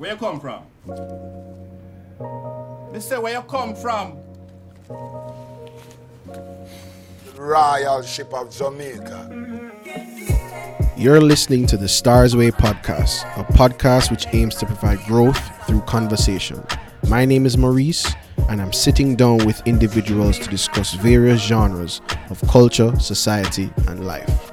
Where you come from? They say where you come from. Royal Ship of Jamaica. You're listening to the Stars Way podcast, a podcast which aims to provide growth through conversation. My name is Maurice, and I'm sitting down with individuals to discuss various genres of culture, society, and life.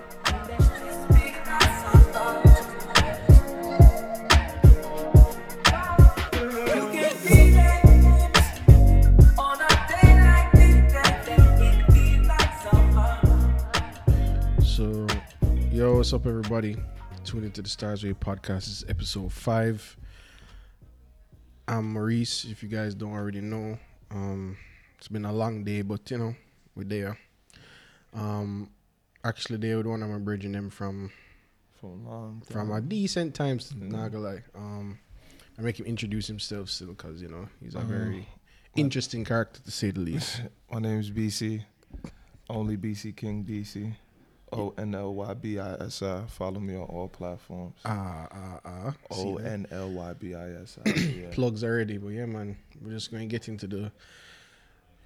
What's up, everybody? Tune into the Stars podcast. This is episode five. I'm Maurice. If you guys don't already know, um, it's been a long day, but you know, we're there. Um, actually, there with one my bridging them from for a long time. from a decent times. Not gonna lie. Um, I make him introduce himself still because you know he's a very interesting character to say the least. My name's Bisi, only Bisi King DC. O N L Y B I S I. Follow me on all platforms. Ah, ah, ah. O? N L Y B I S I. Plugs already, but yeah, man, we're just going to get into the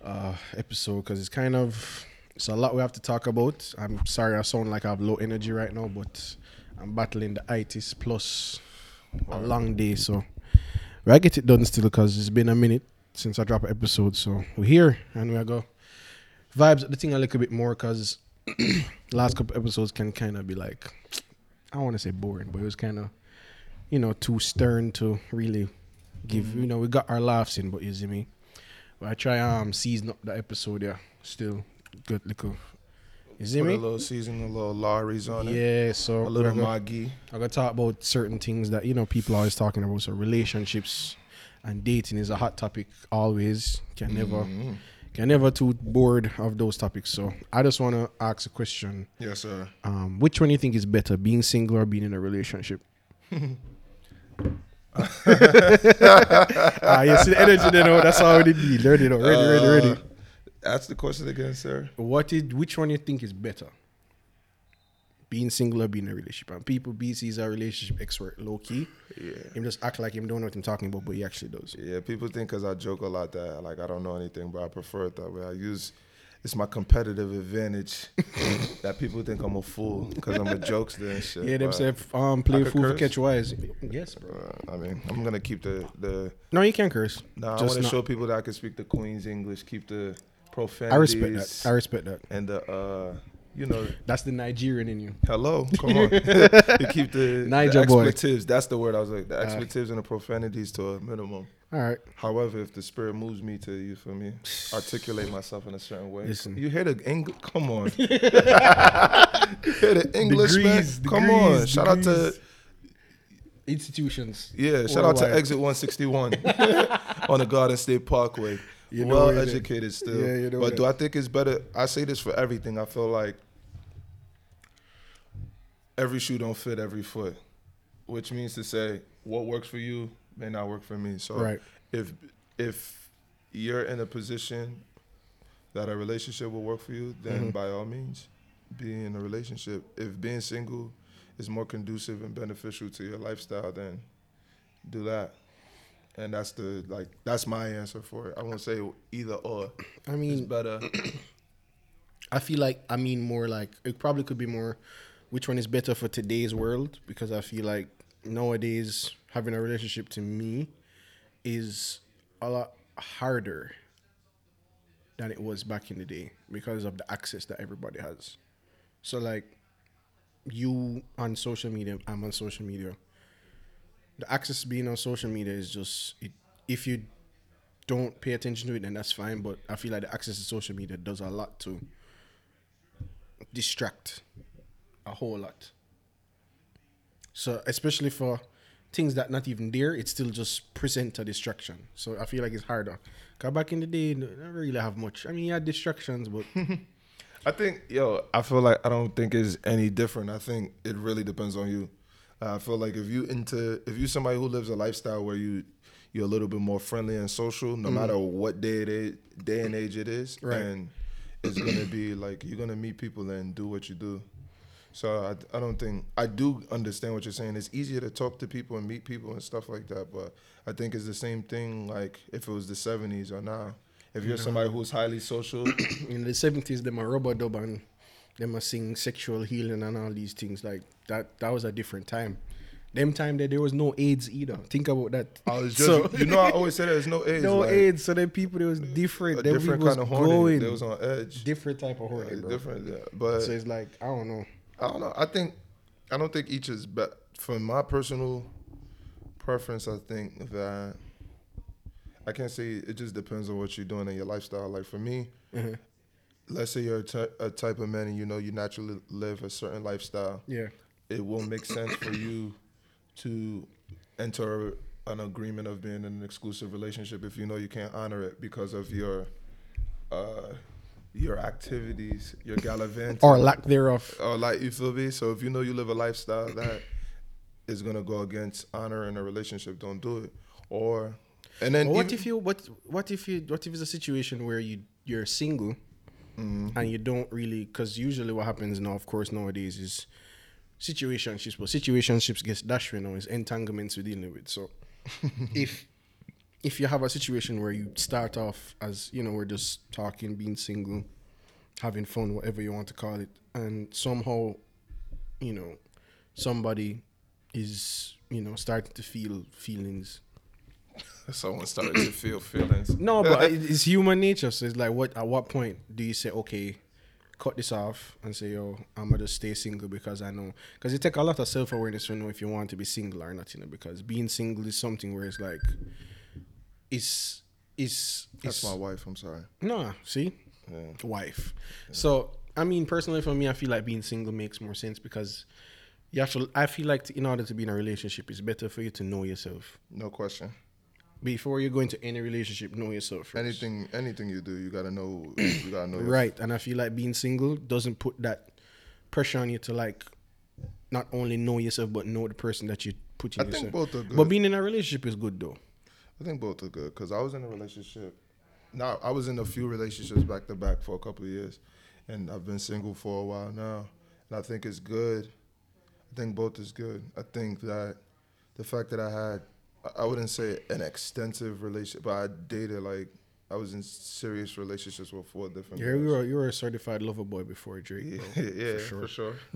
uh, episode because it's kind of it's a lot we have to talk about. I'm sorry, I sound like I have low energy right now, but I'm battling the itis plus a long day, so we I get it done still because it's been a minute since I dropped an episode, so we're here and we are go vibes the thing a little bit more because last couple episodes can kind of be like I don't want to say boring, but it was kind of you know too stern to really give. You know, we got our laughs in, but you see me. But I try um season up the episode. Yeah, still good little. You see Put a little season, a little Lawry's on it. Yeah, so A little Maggi. I'm gonna talk about certain things that you know people are always talking about. So relationships and dating is a hot topic. Always can never Can never too bored of those topics. So I just wanna ask a question. Yes, sir. Um, which one you think is better, being single or being in a relationship? ah, you see the energy there, no? That's how we need. Ready, no? ready, ready, ready. Uh, Ask the question again, sir. What is which one you think is better? Being single or being in a relationship? And people Bisi is a relationship expert, low key. Yeah. Him just act like him don't know what I'm talking about, but he actually does. Yeah, people think because I joke a lot that like I don't know anything, but I prefer it that way. I use it's my competitive advantage that people think I'm a fool because I'm a jokester and shit. Yeah, they say um play fool for catch wise. Yes, bro. uh, I mean, I'm gonna keep the the. No, you can't curse. Nah, I want to show people that I can speak the Queen's English, keep the profanities. I respect that. I respect that. and the uh, you know, That's the Nigerian in you. hello, come on, you keep the, the Naija boy. That's the word I was like, the expletives and the profanities to a minimum. All right. However, if the spirit moves me to you for me, articulate myself in a certain way. Listen. you hear the English? Come on, you hear the English, Degrees, man? Come on, degrees, shout out to. Institutions. yeah, shout out to Exit 161 on the Garden State Parkway. You know well it, educated still, Yeah, you know but do I think it's better? I say this for everything. I feel like every shoe don't fit every foot, which means to say what works for you may not work for me. So Right. if if you're in a position that a relationship will work for you, then Mhm. by all means, be in a relationship. If being single is more conducive and beneficial to your lifestyle, then do that. And that's the like that's my answer for it. I won't say either or. I It's mean, better. I feel like I mean more like it probably could be more which one is better for today's world because I feel like nowadays having a relationship to me is a lot harder than it was back in the day because of the access that everybody has. So like you on social media, I'm on social media. The access being on social media is just it, if you don't pay attention to it, then that's fine. But I feel like the access to social media does a lot to distract a whole lot. So especially for things that not even there, it still just present a distraction. So I feel like it's harder. Cause back in the day, no- don't really have much. I mean, you had distractions, but I think, yo, I feel like I don't think it's any different. I think it really depends on you. I feel like if you into if you somebody who lives a lifestyle where you you're a little bit more friendly and social, no mm-hmm. matter what day it is, day and age it is, Right. and it's gonna be like you're gonna meet people and do what you do. So I, I don't think I do understand what you're saying. It's easier to talk to people and meet people and stuff like that. But I think it's the same thing. Like if it was the '70s or now, if you're somebody who's highly social, In the seventies, them a rub-a-dub and them a sing sexual healing and all these things like that. That was a different time. Them time that there was no AIDS either. Think about that. I was just So- you know I always say there's no AIDS. no like, AIDS. So then people there was different. A Them different kind of horny. They was on edge. different type of horny, bro. different, yeah. But So it's like I don't know. I don't know. I think I don't think each is but for my personal preference, I think that I can't say it just depends on what you're doing in your lifestyle. Like for me, Mhm. Let's say you're a type of man and you know you naturally live a certain lifestyle, Yeah. it will make sense for you to enter an agreement of being in an exclusive relationship if you know you can't honor it because of your uh your activities, your gallivanting Or lack thereof. or like you feel me. So if you know you live a lifestyle that is gonna go against honor in a relationship, don't do it. Or and then But what even- if you what what if you what if it's a situation where you you're single Mm-hmm. and you don't really because usually what happens now of course nowadays is situationships but situationships gets dashed right now is entanglements we're dealing with so if if you have a situation where you start off as you know we're just talking being single having fun whatever you want to call it and somehow you know somebody is you know starting to feel feelings someone started to feel feelings. no, but it's human nature. So it's like, what? At what point do you say, okay, cut this off and say, yo, I'm gonna just stay single because I know? Because it take a lot of self awareness to know if you want to be single or not. You know, because being single is something where it's like, it's it's That's it's my wife. I'm sorry. no. See, Yeah. wife. So I mean, personally, for me, I feel like being single makes more sense because. You have to, I feel like to, in order to be in a relationship, it's better for you to know yourself. No question. Before you go into any relationship, know yourself first. Anything anything you do, you gotta know you gotta know Right. And I feel like being single doesn't put that pressure on you to like not only know yourself but know the person that you put in I think both are good. But being in a relationship is good though. I think both are good because I was in a relationship. Now I was in a few relationships back to back for a couple of years, and I've been single for a while now, and I think it's good. I think both is good. I think that the fact that I had, I- wouldn't say an extensive relationship, but I dated like I was in serious relationships with four different. Yeah, you were you were a certified lover boy before Drake. Bro. yeah, for for sure.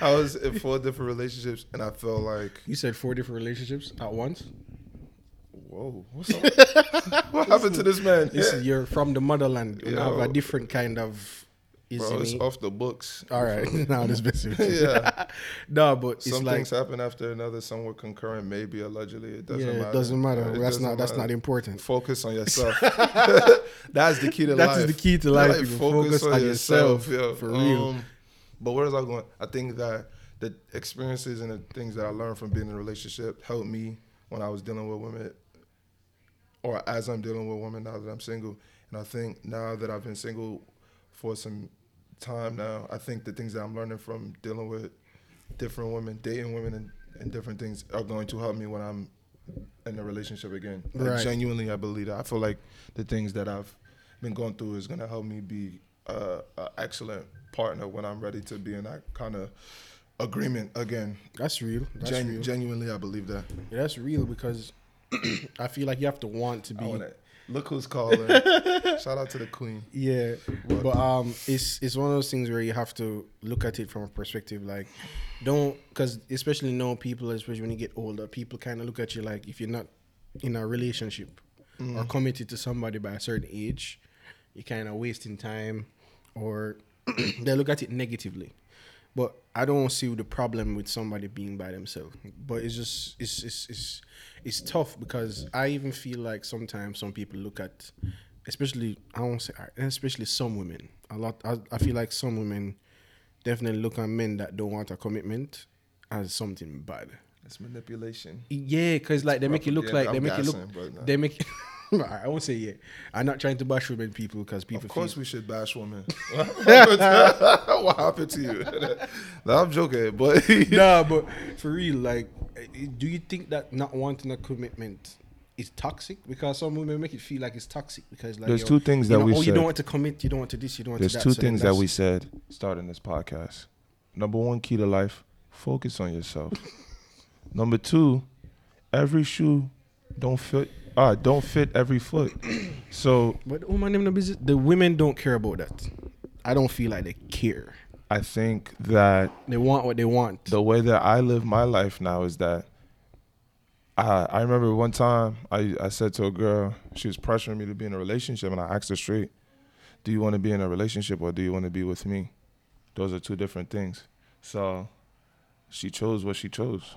I was in four different relationships, and I felt like, You said four different relationships at once. whoa, what's up? what happened to this man? This Yeah. is you're from the motherland. You have a different kind of Bro, it's off the books. All right, now this best. Yeah. no, but it's Some like things happen after another. Some were concurrent, maybe allegedly. It doesn't yeah, matter. it doesn't matter. It that's doesn't not that's not important. Focus on yourself. that's the key to That life. is the key to life, people. Focus on yourself, yo. for real. Um, but where was I going? I think that the experiences and the things that I learned from being in a relationship helped me when I was dealing with women, or as I'm dealing with women now that I'm single. And I think now that I've been single for some time now, I think the things that I'm learning from dealing with different women, dating women, and, and different things are going to help me when I'm in a relationship again. Like, Right. Genuinely, I believe that. I feel like the things that I've been going through is going to help me be uh, an excellent partner when I'm ready to be in that kind of agreement again. That's real. That's Gen- real. Genuinely, I believe that. Yeah, that's real because I feel like you have to want to be. Look who's calling. Shout out to the queen. Yeah, but um, it's it's one of those things where you have to look at it from a perspective like, don't because especially now people, especially when you get older, people kind of look at you like if you're not in a relationship or committed to somebody by a certain age, you're kind of wasting time, or they look at it negatively. But I don't see the problem with somebody being by themselves. But it's just it's it's it's it's tough because I even feel like sometimes some people look at, especially I won't say especially some women. A lot I, I feel like some women definitely look at men that don't want a commitment as something bad. It's manipulation. Yeah, because like they make you look like they make you gassing, look they make. I won't say yeah. I'm not trying to bash women people because people. Of course, feel, we should bash women. what, happened to, what happened to you? no, I'm joking, but nah, but for real, like, eh, do you think that not wanting a commitment is toxic because some women make it feel like it's toxic because like There's yo, two things that know, we oh you don't want to commit you don't want to this you don't want There's to that There's two So things that we said starting this podcast. Number one, key to life: focus on yourself. Number two, every shoe don't fit. Ah, don't fit every foot. So but the woman them no business the women don't care about that I don't feel like they care I think that they want what they want the way that I live my life now is that I I remember one time I, I said to a girl, she was pressuring me to be in a relationship and I asked her straight, Do you want to be in a relationship or do you want to be with me? Those are two different things. So she chose what she chose.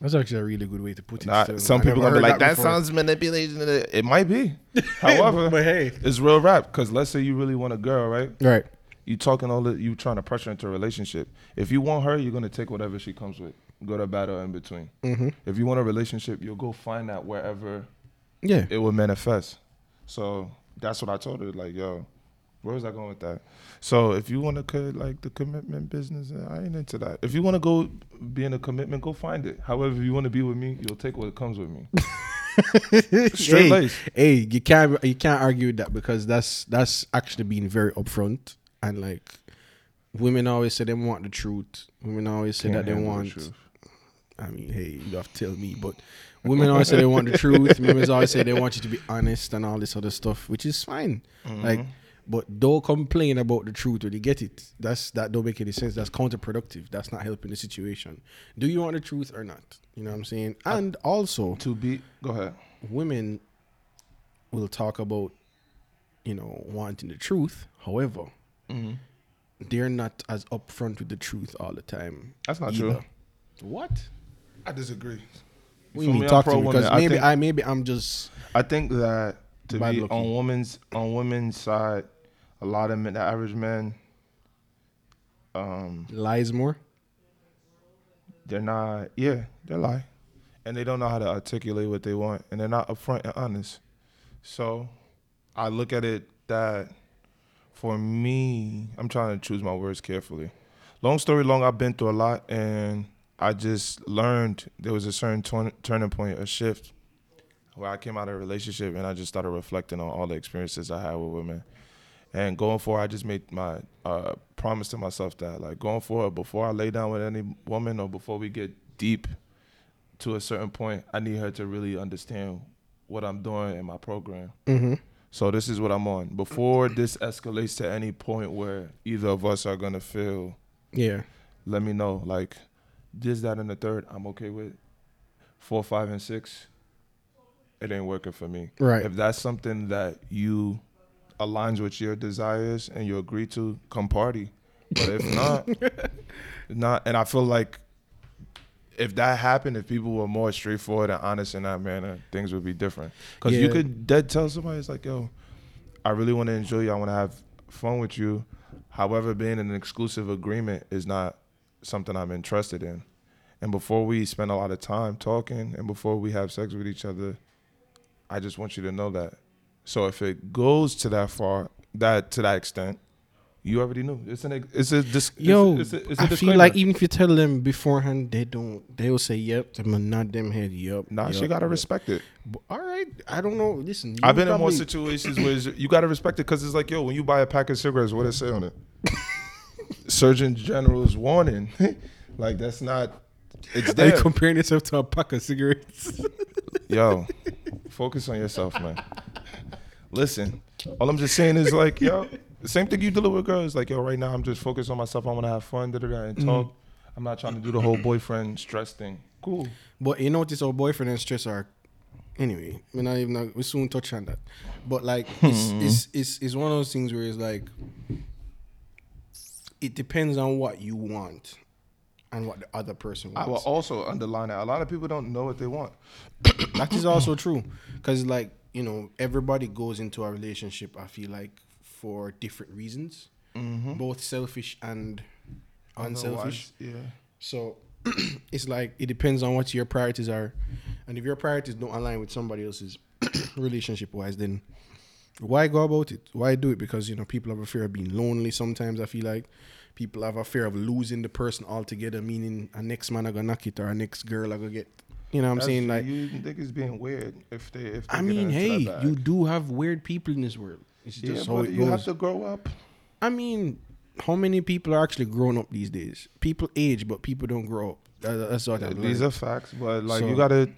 That's actually a really good way to put it Now, still. some I people gonna be like, that, before. sounds manipulation. It might be. However, but hey it's real rap. Because let's say you really want a girl, right? right you talking all the you trying to pressure into a relationship. If you want her, you're gonna take whatever she comes with. Go to battle in between. mm-hmm. If you want a relationship, you'll go find that wherever yeah it will manifest. So that's what I told her. Like, yo, where was I going with that? So if you want to cut like the commitment business, I ain't into that. If you want to go be in a commitment, go find it. However, if you want to be with me, you'll take what comes with me. Straight hey, lace. hey, you can't you can't argue with that because that's that's actually being very upfront and like women always say they want the truth. Women always say that they Can't handle the want. truth. I mean, hey, you have to tell me, but women always say they want the truth. Women always say they want you to be honest and all this other stuff, which is fine. Mm-hmm. Like, but don't complain about the truth when you get it. That's that don't make any sense. That's counterproductive. That's not helping the situation. Do you want the truth or not? You know what I'm saying? And also, To be, go ahead. women will talk about, you know, wanting the truth. However, Mm-hmm. they're not as upfront with the truth all the time. That's not either. true. What? I disagree. What do you mean? me? Talk to pro me woman. because I maybe think- I maybe I'm just I think that to be looking. on women's on women's side, a lot of men, the average men, um, lies more. they're not. Yeah, they lie, and they don't know how to articulate what they want, and they're not upfront and honest. So, I look at it that for me, I'm trying to choose my words carefully. Long story long, I've been through a lot, and I just learned there was a certain turn, turning point, a shift, where I came out of a relationship and I just started reflecting on all the experiences I had with women. And going forward, I just made my uh, promise to myself that, like, going forward, before I lay down with any woman or before we get deep to a certain point, I need her to really understand what I'm doing in my program. Mm-hmm. So this is what I'm on. Before this escalates to any point where either of us are gonna feel, Yeah. let me know. Like this, that, and the third, I'm okay with. Four, five, and six, it ain't working for me. Right. If that's something that you aligns with your desires and you agree to, come party. But if not, not. And I feel like if that happened, if people were more straightforward and honest in that manner, things would be different. Because you could dead tell somebody, it's like, yo, I really want to enjoy you. I want to have fun with you. However, being in an exclusive agreement is not something I'm interested in. And before we spend a lot of time talking and before we have sex with each other, I just want you to know that. So if it goes to that far, that to that extent, you already knew. It's an it's a dis, Yo, it's, it's a, it's a I feel like even if you tell them beforehand, they don't. They will say, "Yep," I'm not them head. Yep. Nah, yep, she gotta yep. respect it. But, All right, I don't know. Listen, I've been in more situations where you gotta respect it because it's like, yo, when you buy a pack of cigarettes, what it say on it? Surgeon General's warning. like that's not. It's Are you comparing yourself to a pack of cigarettes? yo, focus on yourself, man. Listen, all I'm just saying is like, yo, the same thing you deal with girls. Like, yo, right now I'm just focused on myself. I want to have fun, da da da, and mm-hmm. talk. I'm not trying to do the whole boyfriend stress thing. Cool. But you notice our boyfriend and stress are. Anyway, we're not even. We soon touch on that. But like, it's, it's it's it's one of those things where it's like, it depends on what you want, and what the other person I will also underline that a lot of people don't know what they want. that is also true, because like you know, everybody goes into a relationship. I feel like for different reasons, mm-hmm. both selfish and unselfish. Otherwise, Yeah. So it's like it depends on what your priorities are, and if your priorities don't align with somebody else's relationship wise, then why go about it? Why do it? Because you know people have a fear of being lonely. Sometimes I feel like people have a fear of losing the person altogether. Meaning a next man I gonna knock it or a next girl I gonna get. You know what I'm That's- saying? Like, you niggas being weird if they if they I mean, hey, you do have weird people in this world. It's yeah, just but you have to grow up. I mean, how many people are actually growing up these days? People age, but people don't grow up. That- that's what I've These are facts, but like So- you gotta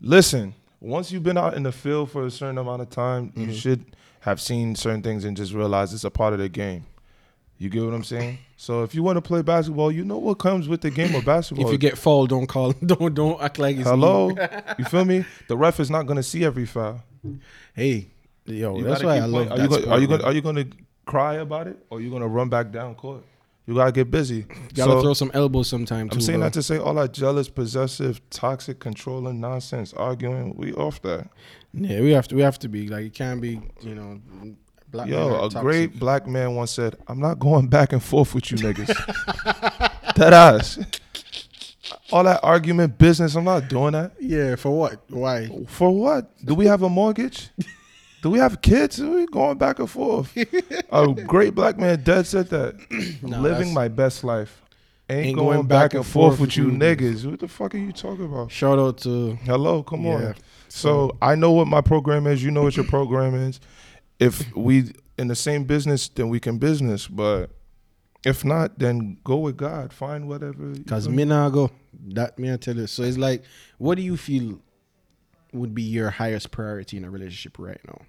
listen. Once you've been out in the field for a certain amount of time, Mm-hmm. you should have seen certain things and just realize it's a part of the game. You get what I'm saying? So if you want to play basketball, you know what comes with the game of basketball. If you get fouled, don't call. Don't don't act like it's me. hello, you feel me? The ref is not gonna see every foul. Hey, yo, You that's why keep I love. Are that you gonna, sport, are you gonna are you gonna cry about it or are you gonna run back down court? You gotta get busy. Gotta So- throw some elbows sometime too. I'm saying bro. that to say all that jealous, possessive, toxic, controlling nonsense, arguing, we off that. Yeah, we have to. We have to be like it can't be. You know, black Yo, are a great black man once said, I'm not going back and forth with you niggas. that ass. All that argument business, I'm not doing that. Yeah, for what? Why? For what? Do we have a mortgage? Do we have kids? we going back and forth. a great black man dead said that. I'm living my best life. Ain't, going, back, and forth, with you niggas. What the fuck are you talking about? Shout out to Hello, come Yeah. on. So I know what my program is. You know what your program is. If we in the same business, then we can business. But if not, then go with God. Find whatever. Cause me nah go. That me I tell you. So it's like, what do you feel would be your highest priority in a relationship right now?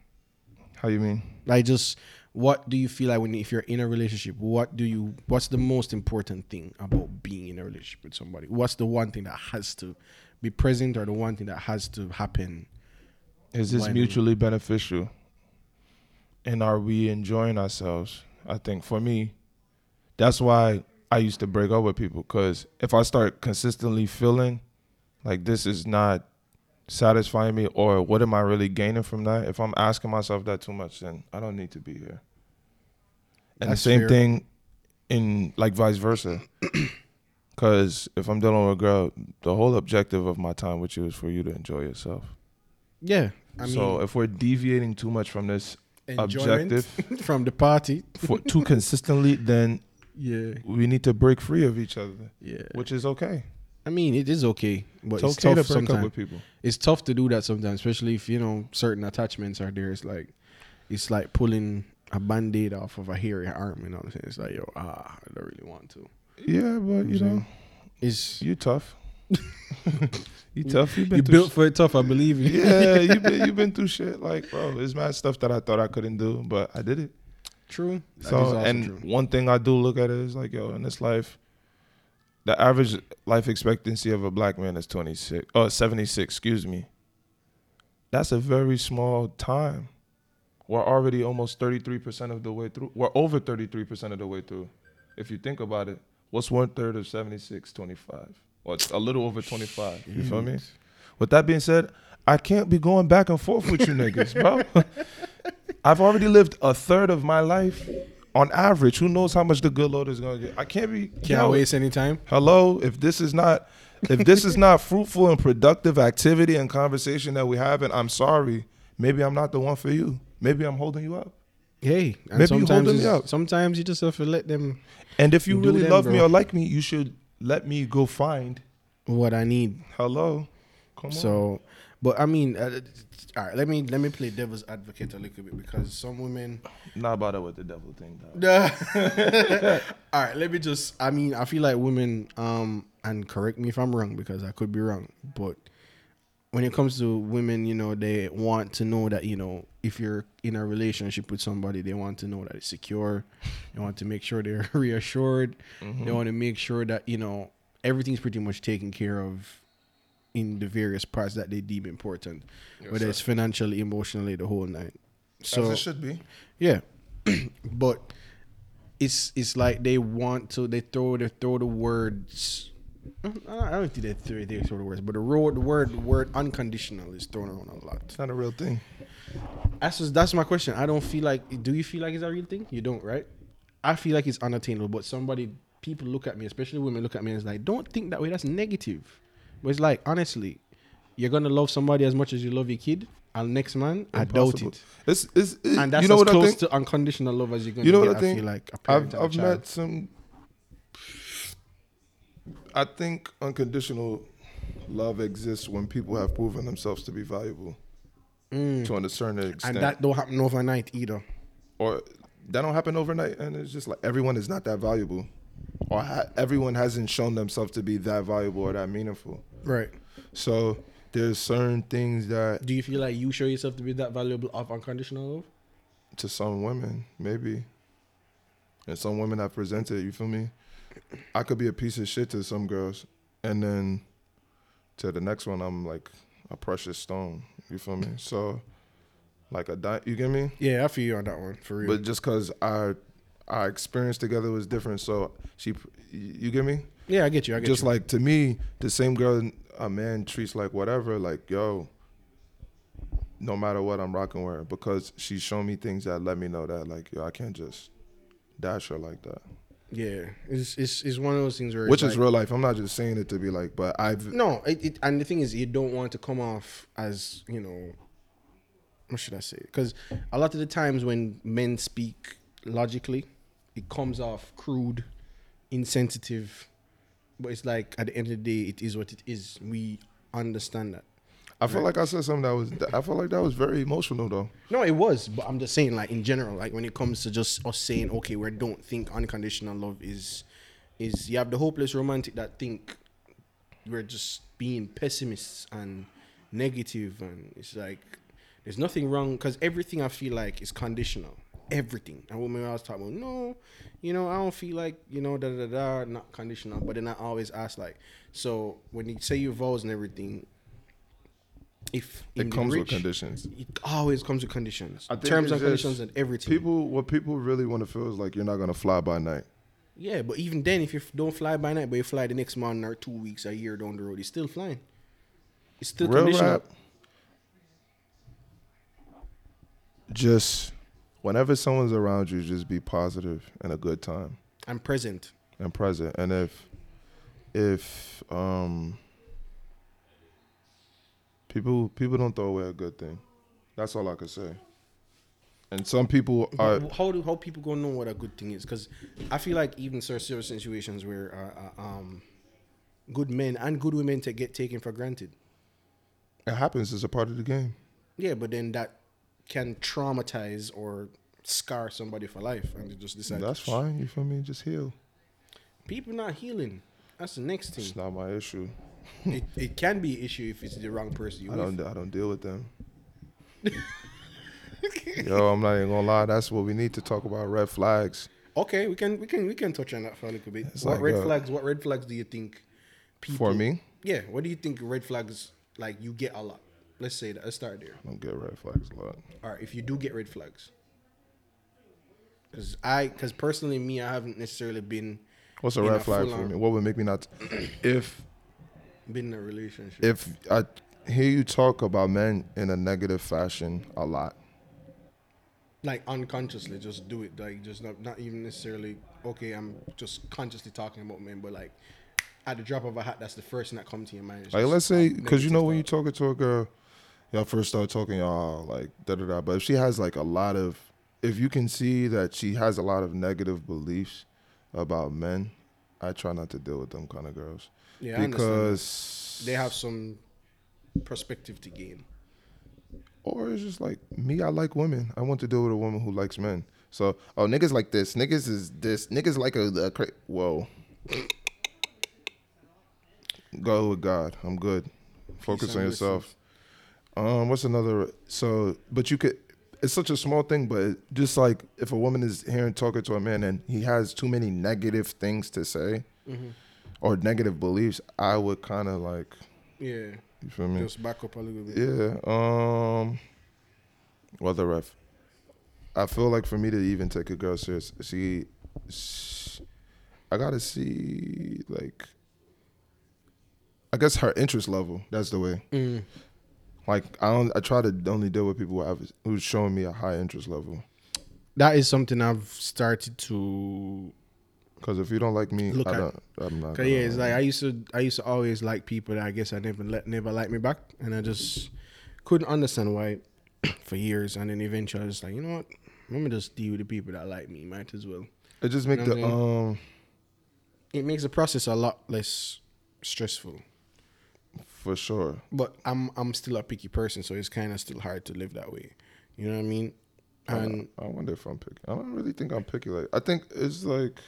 How you mean? Like, just what do you feel like when if you're in a relationship? What do you? What's the most important thing about being in a relationship with somebody? What's the one thing that has to be present, or the one thing that has to happen? Is this mutually beneficial? And are we enjoying ourselves? I think for me, that's why I used to break up with people. Cause if I start consistently feeling like this is not satisfying me, or what am I really gaining from that? If I'm asking myself that too much, then I don't need to be here. And That's the same fair. thing in like vice versa. Cause if I'm dealing with a girl, the whole objective of my time with you is for you to enjoy yourself. Yeah, I mean, so if we're deviating too much from this objective from the party. for too consistently, then Yeah, we need to break free of each other, yeah. which is okay. I mean, it is okay, but It's it's, okay tough to sometimes. with people. It's tough to do that sometimes, especially if you know certain attachments are there. It's like it's like pulling a band-aid off of a hairy arm. You know what I'm saying? It's like, yo, ah, I don't really want to. Yeah, but you know, It's you tough. you tough. You been you through built for it tough. I believe you. yeah, you been you been through shit. Like, bro, it's mad stuff that I thought I couldn't do, but I did it. true. So, and true. one thing I do look at is like, yo, in this life, the average life expectancy of a black man is 26, oh, 76, excuse me. That's a very small time. We're already almost 33% of the way through. We're over 33% of the way through. If you think about it, what's one third of 76, 25? Or a little over 25. You feel me? With that being said, I can't be going back and forth with you niggas, bro. I've already lived a third of my life on average. Who knows how much the good Lord is gonna get? I can't be Can't yo, waste any time. Hello, if this is not if this is not fruitful and productive activity and conversation that we have, and I'm sorry, maybe I'm not the one for you. Maybe I'm holding you up. Hey, Maybe you holding me up. sometimes you just have to let them And if you really them, love me or like me, you should let me go find. what I need. Hello, come on. So, but I mean, uh, all right. Let me let me play devil's advocate a little bit because some women. not bother with the devil thing. All right. Let me just. I mean, I feel like women. Um, and correct me if I'm wrong because I could be wrong. But when it comes to women, you know, they want to know that you know if you're in a relationship with somebody, they want to know that it's secure. They want to make sure they're reassured. They mm-hmm. want to make sure that you know everything's pretty much taken care of in the various parts that they deem important, whether it's financially, emotionally, the whole night. So As it should be. yeah, but it's it's like they want to they throw they throw the words. Mm, I don't think that throw, they sort of words, but the word the word word unconditional is thrown around a lot. It's not a real thing. That's just, that's my question. I don't feel like. Do you feel like it's a real thing? You don't, right? I feel like it's unattainable. But somebody, people look at me, especially women, look at me and it's like, don't think that way. That's negative. But it's like, honestly, you're gonna love somebody as much as you love your kid. And next man, I doubt it. It's, it's, it- And that's you know as what I close think? to unconditional love as you're gonna You know get. what I I think? feel like I've I've met some. I think unconditional love exists when people have proven themselves to be valuable to a certain extent. Mm. and that don't happen overnight either. or that don't happen overnight, and it's just like everyone is not that valuable, or ha- everyone hasn't shown themselves to be that valuable or that meaningful. Right. So there's certain things that Do you feel like you show yourself to be that valuable of unconditional love? to some women maybe, and some women have presented. You feel me? I could be a piece of shit to some girls, and then to the next one, I'm like a precious stone. You feel me? So, like a di- you get me? Yeah, I feel you on that one for real. But just cause our our experience together was different, so she, you get me? yeah, I get you. I get Just you. like to me, the same girl a man treats like whatever, like yo. No matter what, I'm rocking with her because she's shown me things that let me know that like yo, I can't just dash her like that. Yeah, it's it's it's one of those things where Which is like- real life. I'm not just saying it to be like, but I've No, it, it and the thing is, you don't want to come off as you know. What should I say? Because a lot of the times when men speak logically, it comes off crude, insensitive. But it's like at the end of the day, it is what it is. We understand that. I feel like I said something that was I feel like that was very emotional though. No, it was, but I'm just saying, like in general, like when it comes to just us saying, okay, we don't think unconditional love is, is you have the hopeless romantic that think we're just being pessimists and negative, and it's like there's nothing wrong because everything I feel like is conditional. Everything. And when I was talking about, no, you know, I don't feel like you know, da da da, da not conditional. But then I always ask, like, so when you say your vows and everything. If It comes with conditions. it always comes with conditions, terms and conditions, and everything. People, what people really want to feel is like you're not gonna fly by night. yeah, but even then, if you don't fly by night, but you fly the next month or two weeks, a year down the road, it's still flying. It's still Real conditional. rap. Just whenever someone's around you, just be positive and a good time I'm present. and present. And if if um people people don't throw away a good thing, that's all I can say. And some people are how do how people gonna know what a good thing is? Because I feel like even certain situations where uh, uh, um, good men and good women to get taken for granted. it happens. It's a part of the game. Yeah, but then that can traumatize or scar somebody for life, and they just decide. That's fine. You feel me? Just heal. People not healing. That's the next thing. It's not my issue. it, it can be an issue if it's the wrong person you I don't. I don't deal with them. Yo, I'm not even gonna lie. That's what we need to talk about. Red flags. Okay, we can we can we can touch on that for a little bit. It's what like, red uh, flags? What red flags do you think? People, For me, yeah. What do you think red flags like you get a lot? Let's say that. Let's start there. I don't get red flags a lot. All right, if you do get red flags, because I, because personally, me, I haven't necessarily been What's a red a flag for me? What would make me not? If been in a relationship. if I hear you talk about men in a negative fashion a lot, like unconsciously, just do it. Like just not not even necessarily. Okay, I'm just consciously talking about men, but like at the drop of a hat, that's the first thing that comes to your mind. Like let's say, um, because you know when you talking to a girl, y'all first start talking, y'all like da da da. But if she has like a lot of, if you can see that she has a lot of negative beliefs about men, I try not to deal with them kind of girls yeah, I because they have some perspective to gain. Or it's just like me, I like women. I want to deal with a woman who likes men. So, oh, niggas like this. Niggas is this. Niggas like a, a cra- whoa. Go with God. I'm good. Focus Peace on yourself. Um, what's another? So, but you could. It's such a small thing, but just like if a woman is hearing talking to a man and he has too many negative things to say Mm-hmm. Or negative beliefs, I would kind of like. Yeah, You feel me? just back up a little bit. Yeah. Um. What the ref? I feel like for me to even take a girl serious, she, she, I gotta see like, I guess her interest level. That's the way. Mm. Like I don't. I try to only deal with people who have who's showing me a high interest level. That is something I've started to. Because if you don't like me, Look I at- don't. I'm not. Cause yeah, it's like I used to. I used to always like people that I guess I never let never liked me back, and I just couldn't understand why for years. And then eventually, I was like, you know what? Let me just deal with the people that like me. Might as well. it just make You know the um. It makes the process a lot less stressful. for sure. but I'm I'm still a picky person, so it's kind of still hard to live that way. You know what I mean? And I wonder if I'm picky. I don't really think I'm picky. Like I think it's like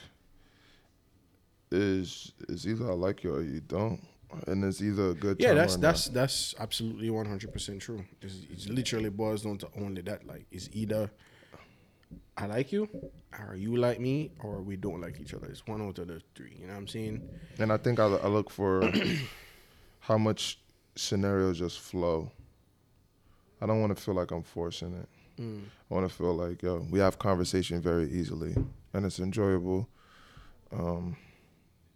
is is either I like you or you don't, and it's either a good yeah, time that's or that's that's absolutely 100 percent true. It's, it's literally boils down to only that. Like, it's either I like you, or you like me, or we don't like each other. It's one out of the three. You know what I'm saying? And I think I, I look for how much scenarios just flow. I don't want to feel like I'm forcing it. Mm. I want to feel like yo, we have conversation very easily, and it's enjoyable. Um,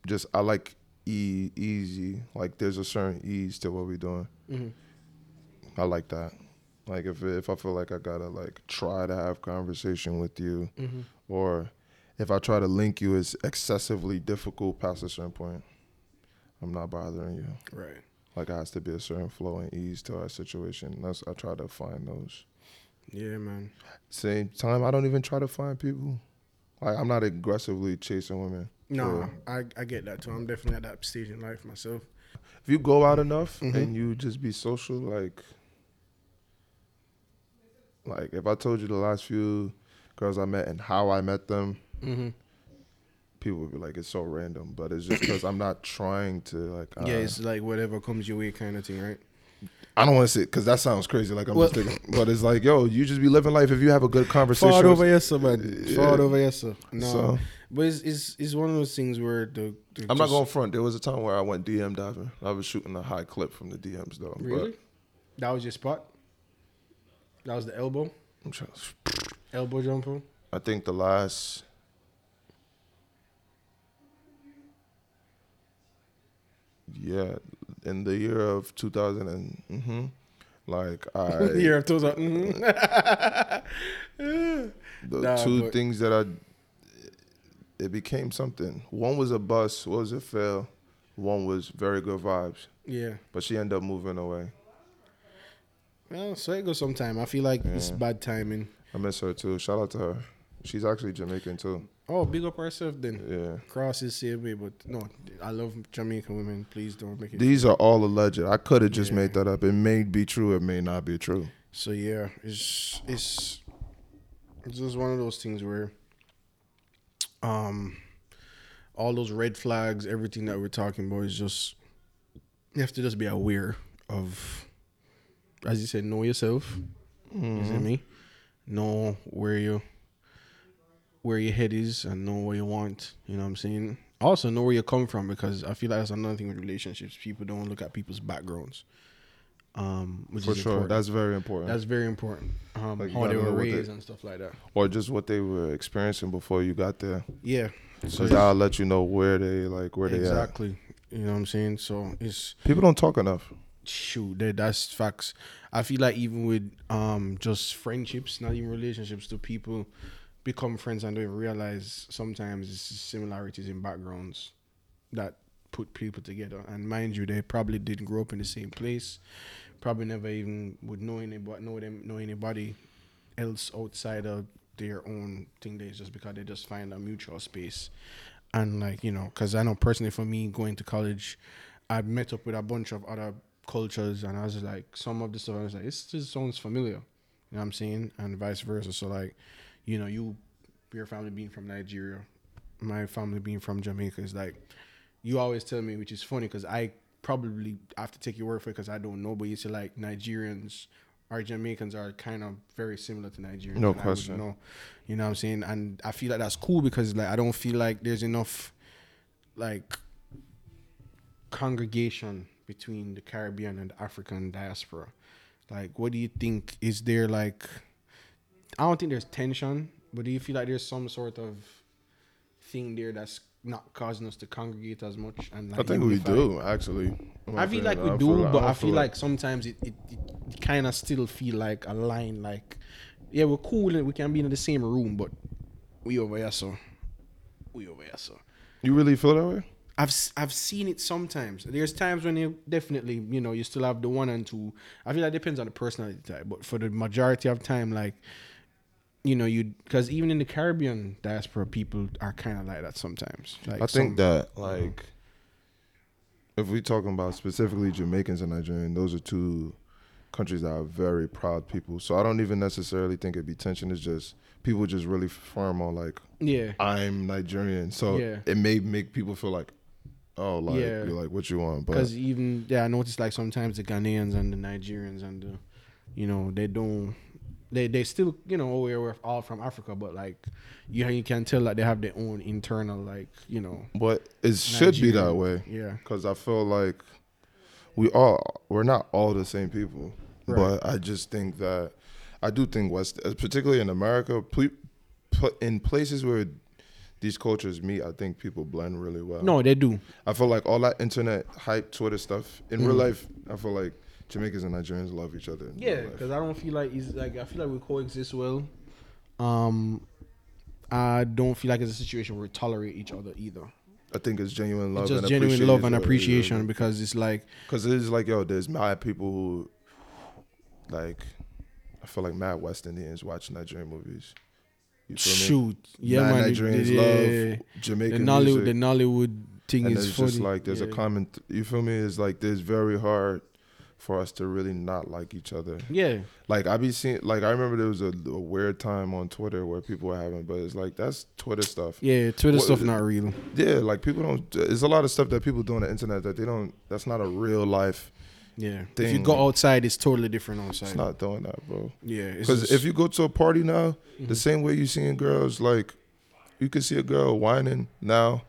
just I like e- easy. Like there's a certain ease to what we're doing. Mhm. I like that. Like if if I feel like I gotta like try to have conversation with you, Mhm. or if I try to link you, it's excessively difficult past a certain point. I'm not bothering you. Right. Like it has to be a certain flow and ease to our situation. That's I try to find those. Yeah, man. Same time, I don't even try to find people. Like I'm not aggressively chasing women. No, I, I get that too. I'm definitely at that stage in life myself. if you go out enough Mhm. and you just be social, like, like if I told you the last few girls I met and how I met them, Mm-hmm. people would be like, it's so random. But it's just because I'm not trying to like. Uh, yeah, it's like whatever comes your way kind of thing, right? I don't want to say because that sounds crazy. Like I'm Well- just thinking, but it's like, yo, you just be living life if you have a good conversation. Forward over yes, sir, man. Yeah. Over yes, sir. No, So- but it's, it's it's one of those things where the, the I'm not going front. There was a time where I went DM diving. I was shooting a high clip from the DMs though. Really? That was your spot. That was the elbow, I'm trying to, elbow jumper. I think the last. Yeah, in the year of 2000 and hmm like I Year of 2000. mhm. the Nah, two but- things that I it became something. One was a bus, one was a fail. One was very good vibes, yeah. but she ended up moving away. Well, so it goes sometime. I feel like it's bad timing. I miss her too. Shout out to her. She's actually Jamaican too. Oh, big up herself then. Yeah. Cross is same way, but no, I love Jamaican women. Please don't make it. These are all alleged. I could have just Yeah. made that up. It may be true. It may not be true. So yeah, it's it's it's just one of those things where um all those red flags, everything that we're talking about is just you have to just be aware of as you said, know yourself. Is it me? Know where you where your head is and know what you want. You know what I'm saying? Also know where you come from because I feel like that's another thing with relationships. People don't look at people's backgrounds. Um, which For is sure. important. That's very important. That's very important. Um, Like, how they were they- raised and stuff like that. or just what they were experiencing before you got there. Yeah. so that'll let you know where they like where they exactly. You know what I'm saying? So it's People don't talk enough. shoot that that's facts. I feel like even with um just friendships, not even relationships, to people become friends and don't even realize sometimes it's similarities in backgrounds that put people together. And mind you, they probably didn't grow up in the same place. Probably never even would know anybody know them know anybody else outside of their own thing. They just because they just find a mutual space. And like you know, because I know personally for me going to college, I met up with a bunch of other cultures, and I was like, some of the stuff I was like, this just sounds familiar. You know what I'm saying? And vice versa. So like, you know, you your family being from Nigeria, my family being from Jamaica is like, you always tell me, which is funny because I probably have to take your word for it because I don't know, but you say like Nigerians or Jamaicans are kind of very similar to Nigerians. No question. know. You know what I'm saying? And I feel like that's cool because like I don't feel like there's enough like congregation between the Caribbean and the African diaspora. Like, what do you think? Is there like, I don't think there's tension, but do you feel like there's some sort of thing there that's not causing us to congregate as much? And like I think we do actually. I feel like we I do, but I feel like sometimes it, it, it kind of still feel like a line. Like, yeah, we're cool and we can be in the same room, but we over here, so we over here, so. you really feel that way. I've I've seen it sometimes. There's times when you definitely you know you still have the one and two. I feel that depends on the personality type, but for the majority of time, like you know you because even in the Caribbean diaspora, people are kind of like that sometimes. Like I think some- that uh-huh. like if we're talking about specifically Jamaicans and Nigerian, those are two countries that are very proud people. So I don't even necessarily think it'd be tension. It's just people just really firm on like Yeah. I'm Nigerian. So Yeah. it may make people feel like, oh, like Yeah. you're like what you want, but Because even yeah, I noticed like sometimes the Ghanaians and the Nigerians and the, you know, they don't, they they still you know we're all from Africa, but like you you can tell that they have their own internal like you know but it should be that way. Yeah, because I feel like we all we're not all the same people, Right. but I just think that I do think West, particularly in America, put in places where these cultures meet, I think people blend really well. no, they do. I feel like all that internet hype, Twitter stuff in real Mhm. life, I feel like Jamaicans and Nigerians love each other. Yeah, because I don't feel like it's like I feel like we coexist well. Um, I don't feel like it's a situation where we tolerate each other either. I think it's genuine love, It's just and genuine love and appreciation. appreciation because it's like Because it's like, yo, there's mad people who, like, I feel like mad West Indians watch Nigerian movies. You feel me? shoot, yeah, Mad man, Nigerians yeah, love the Nollywood, music. the Nollywood thing and is it's funny. just like there's a yeah. common. You feel me? It's like there's very hard for us to really not like each other. Yeah, Like I be seeing, like I remember there was a, a weird time on Twitter where people were having, but it's like that's Twitter stuff. yeah, Twitter What- stuff not real. Yeah, like people don't. It's a lot of stuff that people do on the internet that they don't. That's not a real life. Yeah, Thing. if you go outside, it's totally different outside. It's not doing that, bro. yeah, Because if you go to a party now, Mhm. the same way you seeing girls, like you can see a girl wining now.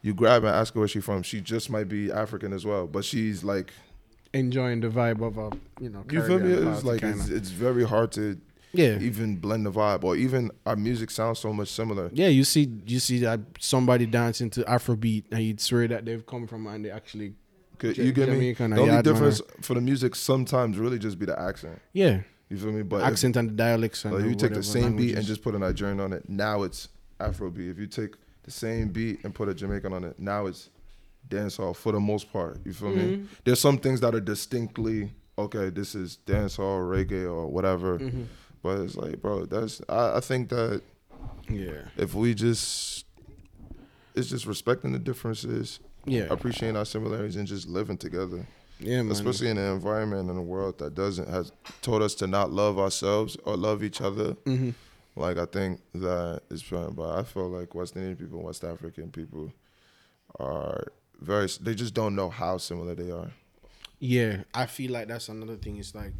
You grab and ask her where she from. She just might be African as well, but she's like, enjoying the vibe of a you know, you feel me? It's like it's, it's very hard to yeah, even blend the vibe, or even our music sounds so much similar. yeah. You see, you see that somebody dancing to Afrobeat, and you'd swear that they've come from and they actually, Could- Ja- You get me? Jamaican The or only Yard man difference for the music sometimes really just be the accent. yeah, You feel me? But if- accent and the dialects. And like, you take the whatever same beat and just put a Nigerian on it, now it's Afrobeat. If you take the same beat and put a Jamaican on it, now it's dancehall for the most part. You feel me? Mhm. There's some things that are distinctly okay. This is dancehall, reggae, or whatever. Mhm. But it's like, bro, that's I, I think that yeah, if we just it's just respecting the differences, yeah, appreciating our similarities, and just living together. yeah, man. Especially in an environment in a world that doesn't has taught us to not love ourselves or love each other. hmm Like I think that is trying, but I feel like West Indian people, West African people, are very. They just don't know how similar they are. Yeah, I feel like that's another thing. It's like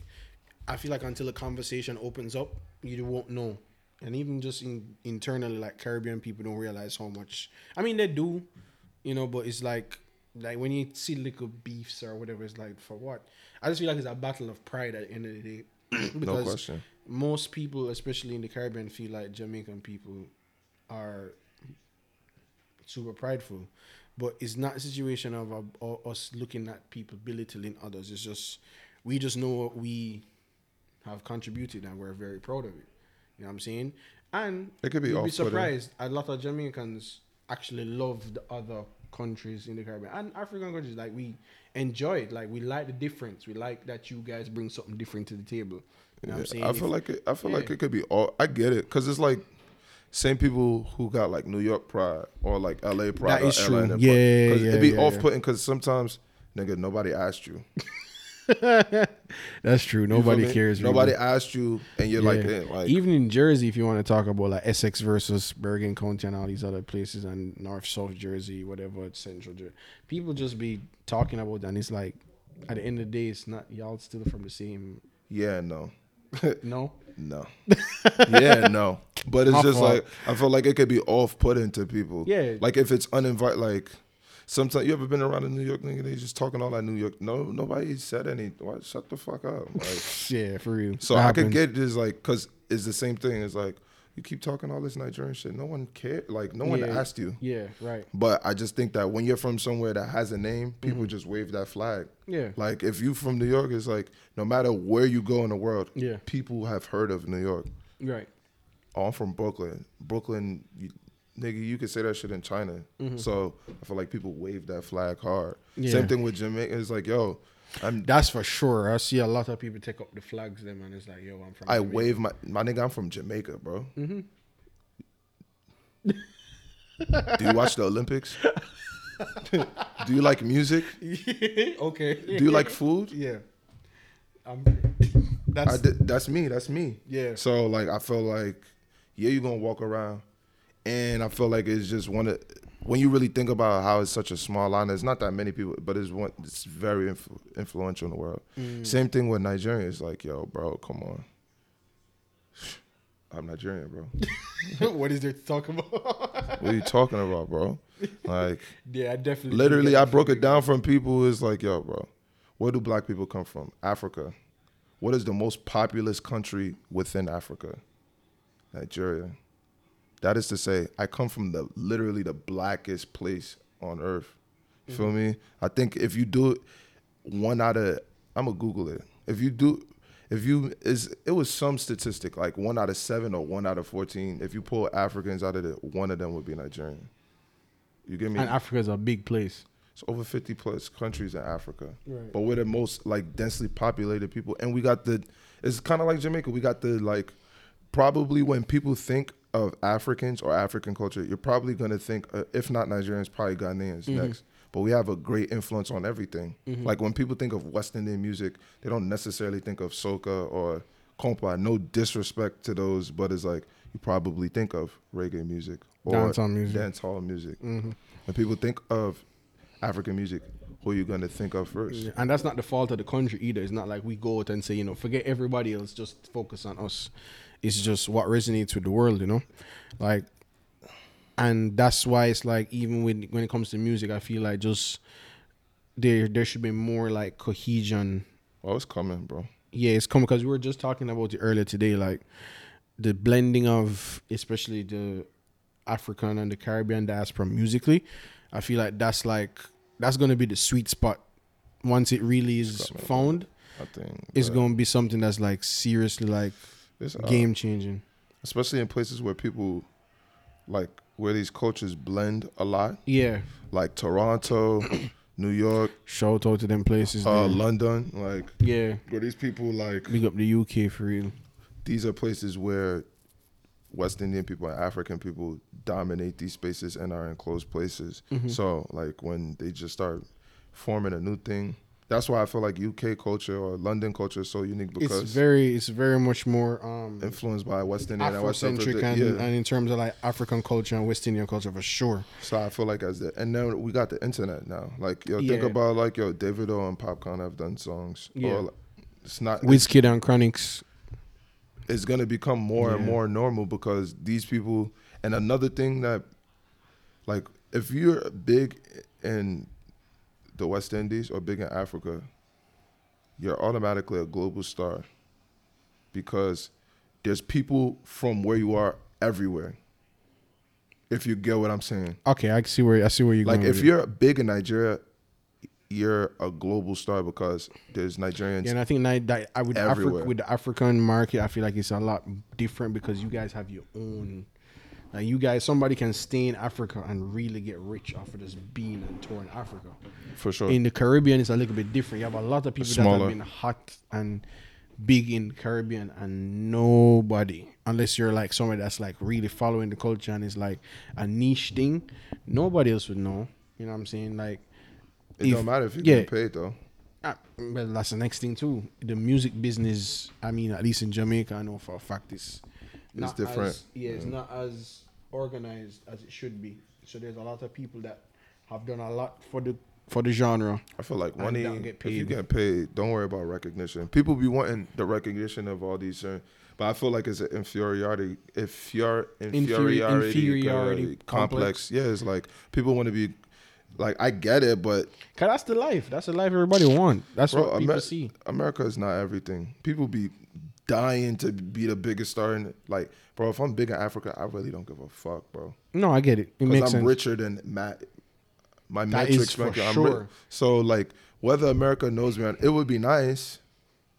I feel like until a conversation opens up, you won't know. And even just in internally, like Caribbean people don't realize how much. I mean, they do, you know, but it's like like when you see little beefs or whatever, it's like for what? I just feel like it's a battle of pride at the end of the day. No because question. most people, especially in the Caribbean, feel like Jamaican people are super prideful. But it's not a situation of uh, us looking at people belittling others. It's just we just know what we have contributed and we're very proud of it. You know what I'm saying? And It could be you'd be surprised. A lot of Jamaicans actually love the other countries in the Caribbean and African countries. Like we enjoy it. Like we like the difference. We like that you guys bring something different to the table. You know what I'm saying? I feel If- like it, I feel like it could be all. I get it because it's like same people who got like New York pride or like L.A. pride. That is true. Yeah. 'Cause yeah, it'd be yeah, off putting because sometimes nigga nobody asked you. That's true. You Nobody cares. really. Nobody asked you, and you're like, Yeah. eh, like even in Jersey, if you want to talk about like Essex versus Bergen County and all these other places, and North South Jersey, whatever, Central Jersey, people just be talking about that. And it's like, at the end of the day, it's not y'all still from the same. yeah, no. No, No. yeah, no. But it's My just fault. like I feel like it could be off putting to people. Yeah. Like if it's uninvited like sometimes you ever been around a New York nigga, they just talking all that New York. No, nobody said any Why shut the fuck up. Like yeah, for real. so That I could get this like cause it's the same thing. It's like you keep talking all this Nigerian shit. No one cared. Like no one Yeah. asked you. Yeah, right. But I just think that when you're from somewhere that has a name, people mm-hmm. just wave that flag. Yeah, Like if you from New York, it's like no matter where you go in the world, Yeah. people have heard of New York. right. Oh, I'm from Brooklyn. Brooklyn, you, nigga, you can say that shit in China. So I feel like people wave that flag hard. Mm-hmm. Yeah. Same thing with Jamaica. It's like, yo, I'm. That's for sure. I see a lot of people take up the flags, them, and it's like, yo, I'm from. I Jamaica. wave my my nigga. I'm from Jamaica, bro. Mm-hmm. Do you watch the Olympics? Do you like music? okay. Do you like food? Yeah. Um, I that's did, that's me. That's me. Yeah. So like, I feel like, yeah, you're gonna walk around, and I feel like it's just one of when you really think about how it's such a small island. It's not that many people, but it's one. It's very influ- influential in the world. Mm. Same thing with Nigeria. It's like, yo, bro, come on. I'm Nigerian, bro. what is there to talk about? What are you talking about, bro? Like, yeah, I definitely. literally, I broke it down from people. who's like, yo, bro, where do black people come from? Africa. What is the most populous country within Africa? Nigeria. That is to say, I come from the literally the blackest place on earth. You Feel mm-hmm. me? I think if you do it, one out of I'm gonna Google it. If you do, if you is it was some statistic like one out of seven or one out of fourteen. If you pull Africans out of it, one of them would be Nigerian. You get me? And Africa is a big place. It's over 50 plus countries in Africa. Right. But we're the most like densely populated people. And we got the it's kind of like Jamaica. We got the like probably when people think of Africans or African culture, you're probably going to think uh, if not Nigerians, probably Ghanaians mm-hmm. next. But we have a great influence on everything. Mm-hmm. Like when people think of West Indian music, they don't necessarily think of soca or compa. No disrespect to those, but it's like you probably think of reggae music or Dancehall music. dancehall music. Mm-hmm. When people think of African music, who are you gonna think of first? And that's not the fault of the country either. It's not like we go out and say, you know, forget everybody else, just focus on us. It's just what resonates with the world, you know? Like and that's why it's like even when when it comes to music, I feel like just there there should be more like cohesion. Oh, it's coming, bro. Yeah, it's coming because we were just talking about it earlier today, like the blending of especially the African and the Caribbean diaspora musically. I feel like that's like that's gonna be the sweet spot once it really is found. I think It's gonna be something that's like seriously like it's, uh, game changing. especially in places where people like where these cultures blend a lot, Yeah, like Toronto, New York, shout out to them places. uh. London, like yeah, where these people like big up the UK for real. these are places where West Indian people and African people dominate these spaces and are in closed places. Mm-hmm. So like when they just start forming a new thing, that's why I feel like UK culture or London culture is so unique because It's very, it's very much more um influenced by West Indian and West African. And, yeah. and in terms of like African culture and West Indian culture for sure. So I feel like as the and then we got the internet now. Like yo, think Yeah. about like yo, Davido and Popcaan have done songs. Yeah. Or, like, it's not. Wizkid and Chronixx. it's gonna become more and Yeah. more normal because these people. And another thing that, like, if you're big in the West Indies or big in Africa, you're automatically a global star because there's people from where you are everywhere. If you get what I'm saying. Okay, I see where I see where you're Like going. if you're big in Nigeria, you're a global star because there's Nigerians. Yeah, and I think that I would everywhere. Afri- with the African market, I feel like it's a lot different because you guys have your own. Like you guys, somebody can stay in Africa and really get rich off of just being and touring Africa. for sure. In the Caribbean, it's a little bit different. You have a lot of people that have been hot and big in Caribbean, and nobody, unless you're like somebody that's like really following the culture and is like a niche thing, nobody else would know. You know what I'm saying? Like, it if- don't matter if you yeah. get paid though. Ah, well, that's the next thing too. The music business, I mean, at least in Jamaica, I know for a fact it's different. As, yeah, it's not as organized as it should be. So there's a lot of people that have done a lot for the for the genre. I feel like money. If you get paid, don't worry about recognition. People be wanting the recognition of all these, certain, but I feel like it's an inferiority, inferior, inferiority, inferiority uh, complex. Yeah, it's like people want to be, like I get it, but Cause that's the life. That's the life everybody want. That's bro, what people Amer- see. America is not everything. People be dying to be the biggest star in like, bro. If I'm big in Africa, I really don't give a fuck, bro. No, I get it. It because makes I'm sense. richer than Matt. My That metrics, for make I'm sure. so like whether America knows me, or- it would be nice.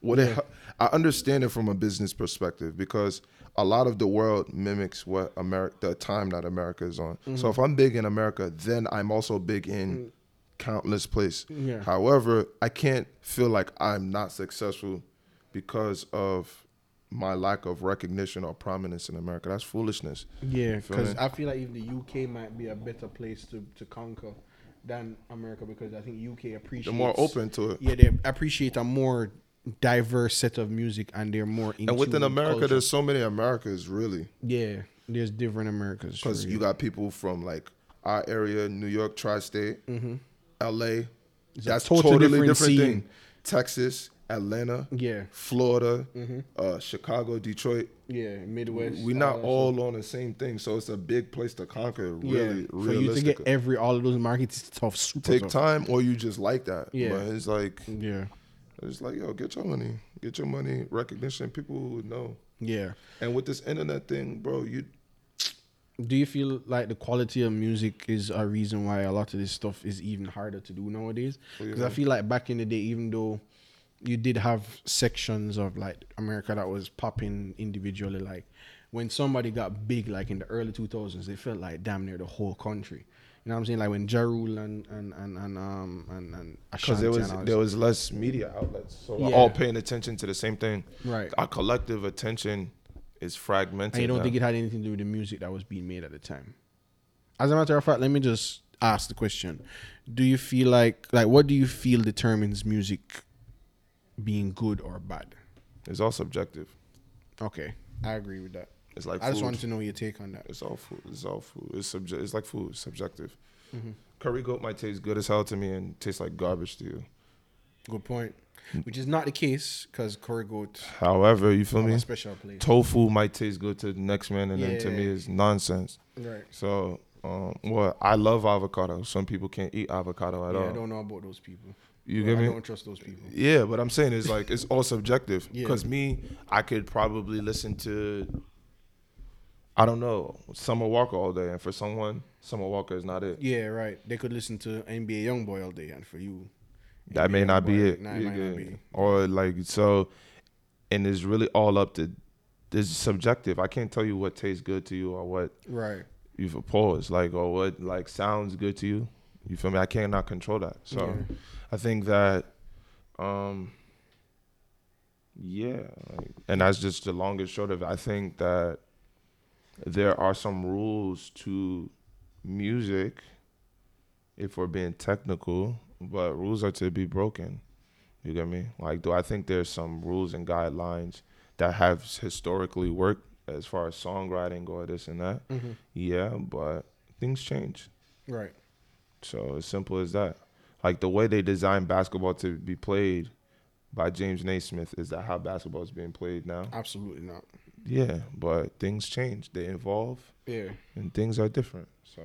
Would it? Yeah. hel- I understand it from a business perspective because a lot of the world mimics what America, the time that America is on. Mm-hmm. So if I'm big in America, then I'm also big in countless places. Yeah. However, I can't feel like I'm not successful because of my lack of recognition or prominence in America. That's foolishness. Yeah, because? I feel like even the UK might be a better place to, to conquer than America because I think UK appreciates They're more open to it. Yeah, they appreciate a more diverse set of music and they're more into And within America, culture. there's so many Americas, really. yeah, there's different Americas. Because you got people from like our area, New York, tri-state, mm-hmm. L.A. It's That's total totally different different, thing. Texas, Atlanta, yeah, Florida, uh, Chicago, Detroit. yeah, Midwest. We're not all on the same thing, so it's a big place to conquer. Yeah, Really, for you to get every all of those markets, tough. Super Take tough. time, or you just like that. Yeah. but it's like Yeah, it's like yo, get your money, get your money, recognition. People would know. yeah. And with this internet thing, bro, you Do you feel like the quality of music is a reason why a lot of this stuff is even harder to do nowadays? Because I feel like back in the day, even though you did have sections of like America that was popping individually, like when somebody got big, like in the early two thousands, they felt like damn near the whole country. You know what I'm saying? Like when Ja Rule and and and and um and and because there was there was less media outlets, so we're Yeah. all paying attention to the same thing. Right. Our collective attention is fragmented. And you don't now. think it had anything to do with the music that was being made at the time? As a matter of fact, let me just ask the question: Do you feel like like what do you feel determines music being good or bad? it's all subjective. Okay, I agree with that. It's like I just wanted to know your take on that. It's all food. It's all food. It's subject. It's like food. It's subjective. Mm-hmm. Curry goat might taste good as hell to me and taste like garbage to you. Good point. Which is not the case because curry goat However, you feel me? special place. Tofu might taste good to the next man, and then to me is nonsense. Right. So, um, well, I love avocado. Some people can't eat avocado at Yeah, all. I don't know about those people. You get I me? don't trust those people. Yeah, but I'm saying it's like it's all subjective. Yeah. Because me, I could probably listen to, I don't know, Summer Walker all day, and for someone, Summer Walker is not it. Yeah, right. They could listen to NBA YoungBoy all day, and for you, That may not be it. Nah, not be. Or like so, and it's really all up to. It's subjective. I can't tell you what tastes good to you or what Right. you've opposed, like or what like sounds good to you. You feel me? I cannot control that. So Yeah. I think that, um, yeah, like, and that's just the longest short of it. I think that there are some rules to music, if we're being technical, but rules are to be broken. You get me? Like, do I think there's some rules and guidelines that have historically worked as far as songwriting or this and that? Mm-hmm. Yeah, but things change. Right. So as simple as that. Like the way they designed basketball to be played by James Naismith, is that how basketball is being played now? Absolutely not. Yeah, but things change, they evolve, Yeah. and things are different. So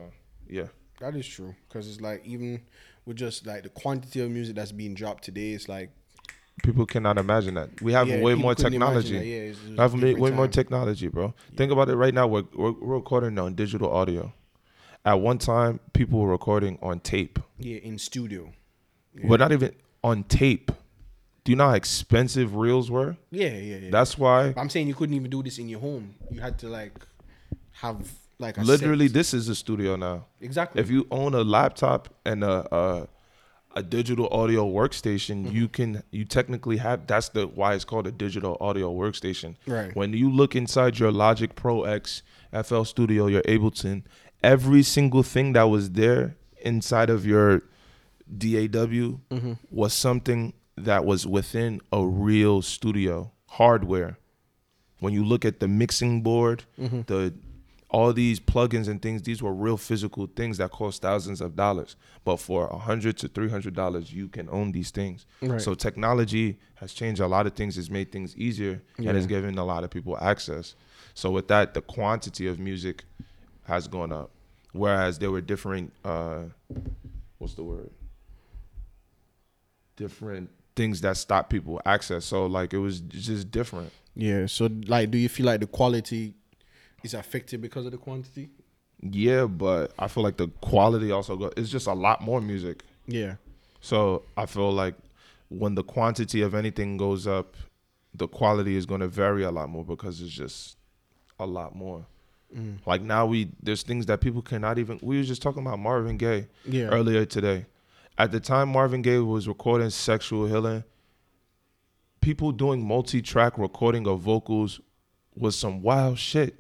yeah, That is true because it's like even with just like the quantity of music that's being dropped today, it's like people cannot imagine that. We have yeah, way more technology. Yeah, it's, it's We have way, way more technology, bro. Think about it right now. We're, we're, we're recording on digital audio. At one time, people were recording on tape. yeah, in studio. Yeah. We're not even on tape. Do you know how expensive reels were? Yeah, yeah, yeah. That's why But I'm saying you couldn't even do this in your home. You had to like have like a literally set. this is a studio now. exactly. If you own a laptop and a a, a digital audio workstation, Mm-hmm. you can you technically have that's the why it's called a digital audio workstation. Right. When you look inside your Logic Pro X, FL Studio, your Ableton, every single thing that was there inside of your DAW Mm-hmm. was something that was within a real studio hardware. When you look at the mixing board, Mm-hmm. the all these plugins and things, these were real physical things that cost thousands of dollars. But for a hundred to three hundred dollars, you can own these things. Right. So technology has changed a lot of things. It's made things easier and it's given a lot of people access. So with that, the quantity of music has gone up. Whereas there were different, uh, what's the word? Different things that stop people access. So like it was just different. yeah. So like, do you feel like the quality is affected because of the quantity? Yeah, but I feel like the quality also go. It's just a lot more music. Yeah. So I feel like when the quantity of anything goes up, the quality is going to vary a lot more because it's just a lot more. Mm. Like now we there's things that people cannot even. We were just talking about Marvin Gaye Yeah. earlier today. At the time Marvin Gaye was recording "Sexual Healing," people doing multi-track recording of vocals was some wild shit.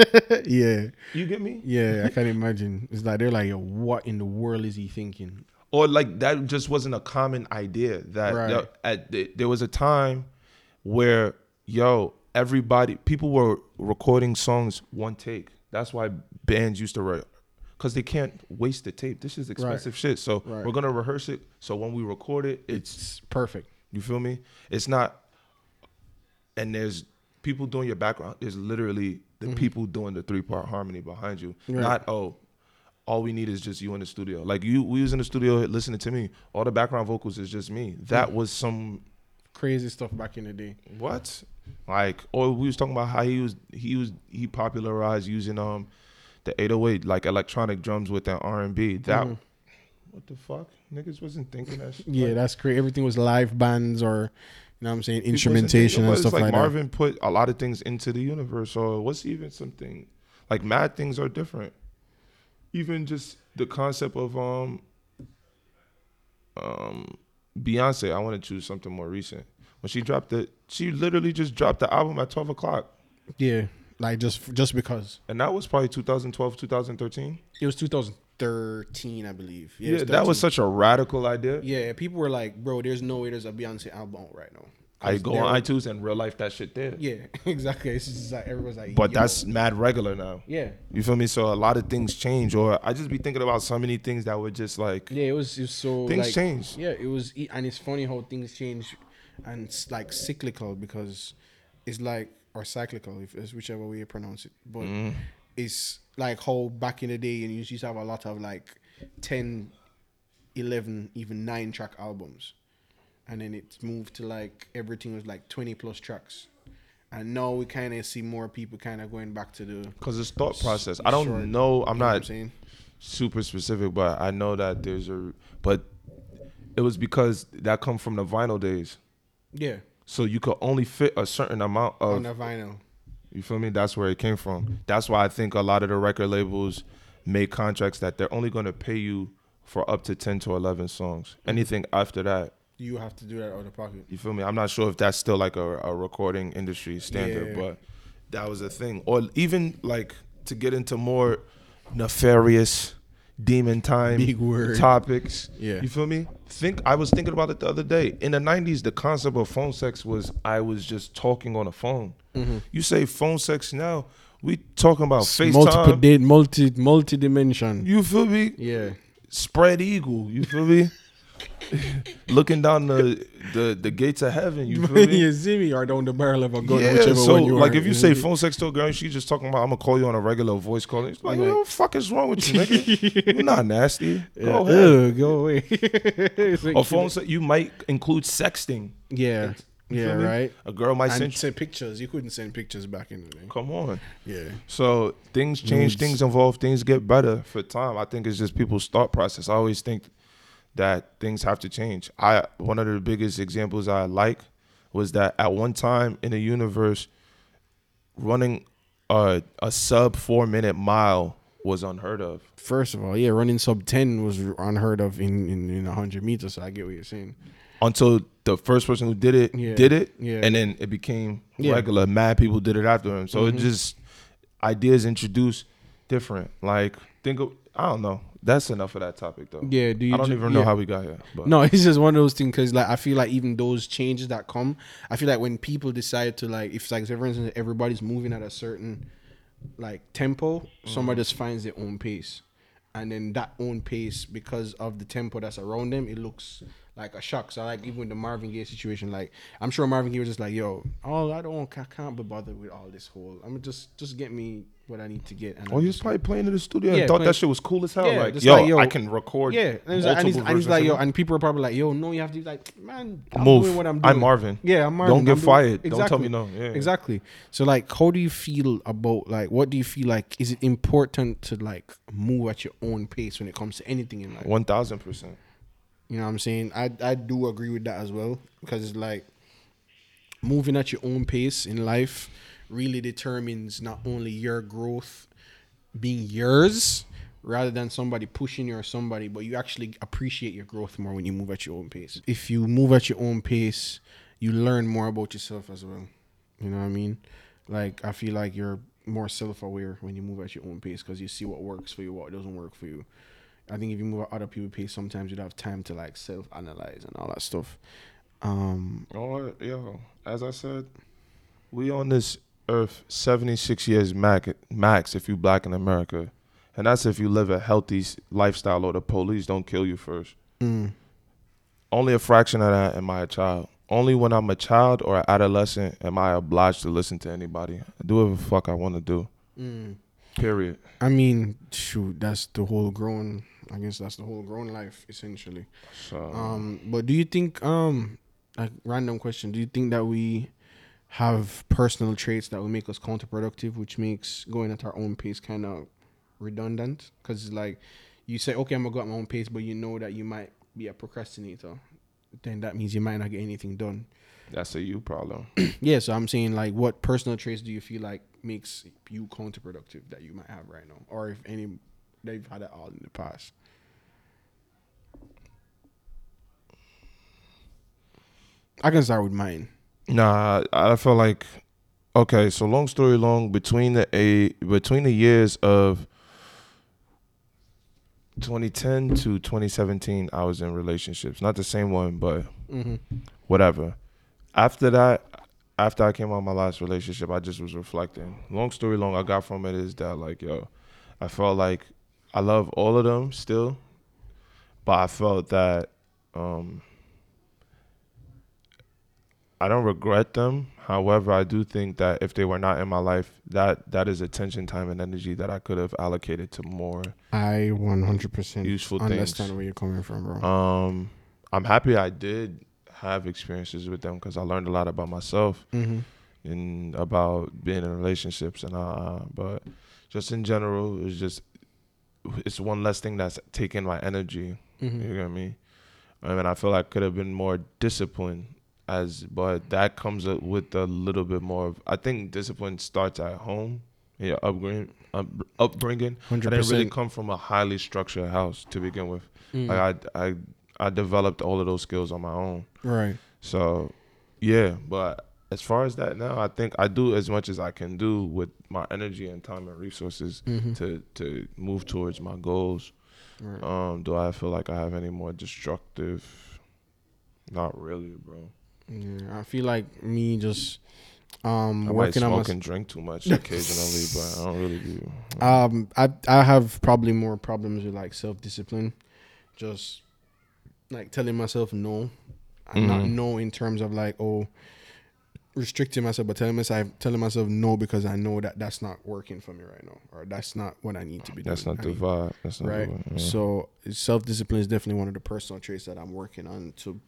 yeah, You get me? yeah, I can't imagine. It's like they're like, what in the world is he thinking? or like that just wasn't a common idea that Right. yo, at the- there was a time where yo everybody people were recording songs one take that's why bands used to write because they can't waste the tape this is expensive shit so Right. we're gonna rehearse it so when we record it it's It's perfect. you feel me it's not and there's people doing your background there's literally the people doing the three part harmony behind you Mm-hmm. Right. not oh all we need is just you in the studio. Like you, we was in the studio listening to me. All the background vocals is just me. That was some Crazy stuff back in the day. what? Like, or we was talking about how he was, he was, he popularized using um the 808 like electronic drums with that R and B. That what the fuck? Niggas wasn't thinking that shit. Yeah, Like, that's crazy. Everything was live bands or, you know what I'm saying, instrumentation and stuff like, like, Marvin put a lot of things into the universe. Or what's even something like mad things are different. Even just the concept of um um Beyonce, I want to choose something more recent. When she dropped it, she literally just dropped the album at twelve o'clock. Yeah, like just just because and that was probably 2012, 2013. it was 2013, I believe. Yeah, it's that was such a radical idea. Yeah, people were like, "Bro, there's no way there's a Beyonce album right now." I go they're- on iTunes and real life that shit there. Yeah, exactly. It's just like everyone's like, But yo. that's mad regular now. yeah, You feel me? So a lot of things change, or I just be thinking about so many things that were just like yeah. It was it was so things like, change. Yeah, it was, e- and it's funny how things change, and it's like cyclical because it's like or cyclical, if it's whichever way you pronounce it. But Mm. it's like how back in the day, and you used to have a lot of like 10, 11, even nine track albums, and then it's moved to like everything was like twenty plus tracks. And now we kind of see more people kind of going back to the. Because it's thought process. I don't Short, know. I'm you know not I'm saying? super specific, but I know that there's a. But it was because that come from the vinyl days. Yeah, So you could only fit a certain amount of. on the vinyl. You feel me? That's where it came from. That's why I think a lot of the record labels make contracts that they're only going to pay you for up to 10 to 11 songs. Mm-hmm. Anything after that, You have to do that out of pocket. you feel me? I'm not sure if that's still like a, a recording industry standard, Yeah. but that was a thing. Or even like to get into more nefarious demon time Big word. topics. Yeah. You feel me? Think I was thinking about it the other day. In the 90s, the concept of phone sex was I was just talking on a phone. Mm-hmm. You say phone sex now, we talking about Multiple FaceTime. di- multi multi dimension. You feel me? Yeah. Spread eagle. You feel me? Looking down the, the the gates of heaven. You feel me? you see me or down the barrel of a gun, yeah, whichever so one you like are. if you say phone sex to a girl, she's just talking about I'm gonna call you on a regular voice call. It's like, what the fuck is wrong with you, nigga? You're not nasty. yeah. Go ahead. Ugh, go away. Like- A phone sex, you might include sexting. Yeah. You Yeah, right. A girl might send. send pictures. You couldn't send pictures back in the day. Come on. Yeah. So things change, Nudes. things evolve, things get better for time. I think it's just people's thought process. I always think that things have to change. I one of the biggest examples I like was that at one time in the universe, running a a sub four minute mile was unheard of. First of all, yeah, running sub ten was unheard of in in, in hundred meters. So I get what you're saying. Until the first person who did it Yeah. did it, Yeah. and then it became Yeah. regular. Mad people did it after him. So Mhm. it just ideas introduced different. Like think of I don't know. That's enough of that topic though. Yeah. Do you I don't ju- even know yeah. how we got here. But No, it's just one of those things because like I feel like even those changes that come, I feel like when people decide to like if like for instance everybody's moving at a certain like tempo, mm-hmm. somebody just finds their own pace, and then that own pace because of the tempo that's around them, it looks like a shock. So like even with the Marvin Gaye situation, like I'm sure Marvin Gaye was just like, "Yo, oh I don't I can't be bothered with all this whole. I'm just just get me what I need to get." And Oh, he was probably playing in the studio Yeah, and thought playing- that shit was cool as hell. Yeah, like, yo, like, yo, I can record. Yeah, and he's, like, and he's, like, yo, and people are probably like, yo, no, you have to be like, man, I'm Move. doing what I'm doing. I'm Marvin. Yeah, I'm Marvin. Don't get I'm fired. Don't tell me no. Yeah. Exactly. So like, how do you feel about like, what do you feel like? Is it important to like move at your own pace when it comes to anything in life? One thousand percent. You know what I'm saying? I I do agree with that as well because it's like moving at your own pace in life really determines not only your growth being yours rather than somebody pushing you or somebody, but you actually appreciate your growth more when you move at your own pace. If you move at your own pace, you learn more about yourself as well. You know what I mean? Like I feel like you're more self-aware when you move at your own pace because you see what works for you, what doesn't work for you. I think if you move at other people's pace, sometimes you'd have time to like self-analyze and all that stuff. Um, Oh, yo, as I said, we on this earth 76 years max, max if you black in America. And that's if you live a healthy lifestyle or the police don't kill you first. mm, Only a fraction of that am I a child. Only when I'm a child or an adolescent am I obliged to listen to anybody. I do whatever the fuck I want to do. mm. Period. I mean, shoot, that's the whole grown. I guess that's the whole grown life essentially. So Um, but do you think, um, like random question, do you think that we have personal traits that will make us counterproductive, which makes going at our own pace kind of redundant? Because it's like you say, okay, I'm gonna go at my own pace, but you know that you might be a procrastinator. Then that means you might not get anything done. that's a you problem. yeah, so I'm saying like, what personal traits do you feel like makes you counterproductive that you might have right now, or if any they've had it all in the past? I can start with mine. Nah, I feel like okay. So long story long, between the a between the years of 2010 to 2017, I was in relationships. Not the same one, but Mm-hmm. whatever. After that, after I came out of my last relationship, I just was reflecting. Long story long, I got from it is that like yo, I felt like I love all of them still, but I felt that um I don't regret them. However, I do think that if they were not in my life, that that is attention, time, and energy that I could have allocated to more I 100% useful understand things. where you're coming from, bro. Um, I'm happy I did have experiences with them because I learned a lot about myself mm-hmm. and about being in relationships and uh. But just in general, it's just it's one less thing that's taking my energy. Mm-hmm. You get me? I mean, I feel like could have been more disciplined as, but that comes up with a little bit more. Of, I think discipline starts at home, in your upbringing. Up, upbringing. I Hundred didn't really percent. come from a highly structured house to begin with. Mm. Like I, I, I developed all of those skills on my own. Right. So, yeah. But as far as that now, I think I do as much as I can do with my energy and time and resources Mm-hmm. to to move towards my goals. right. Um, do I feel like I have any more destructive? Not really, bro. Yeah, I feel like me just um I might working on smoke my and drink too much occasionally, but I don't really do. Um, I I have probably more problems with like self discipline, just like telling myself no, and not Mhm. no in terms of like oh restricting myself, but telling myself telling myself no because I know that that's not working for me right now, or that's not what I need to be That's doing. not I the need- vibe. That's not right. The vibe. yeah. So self discipline is definitely one of the personal traits that I'm working on to,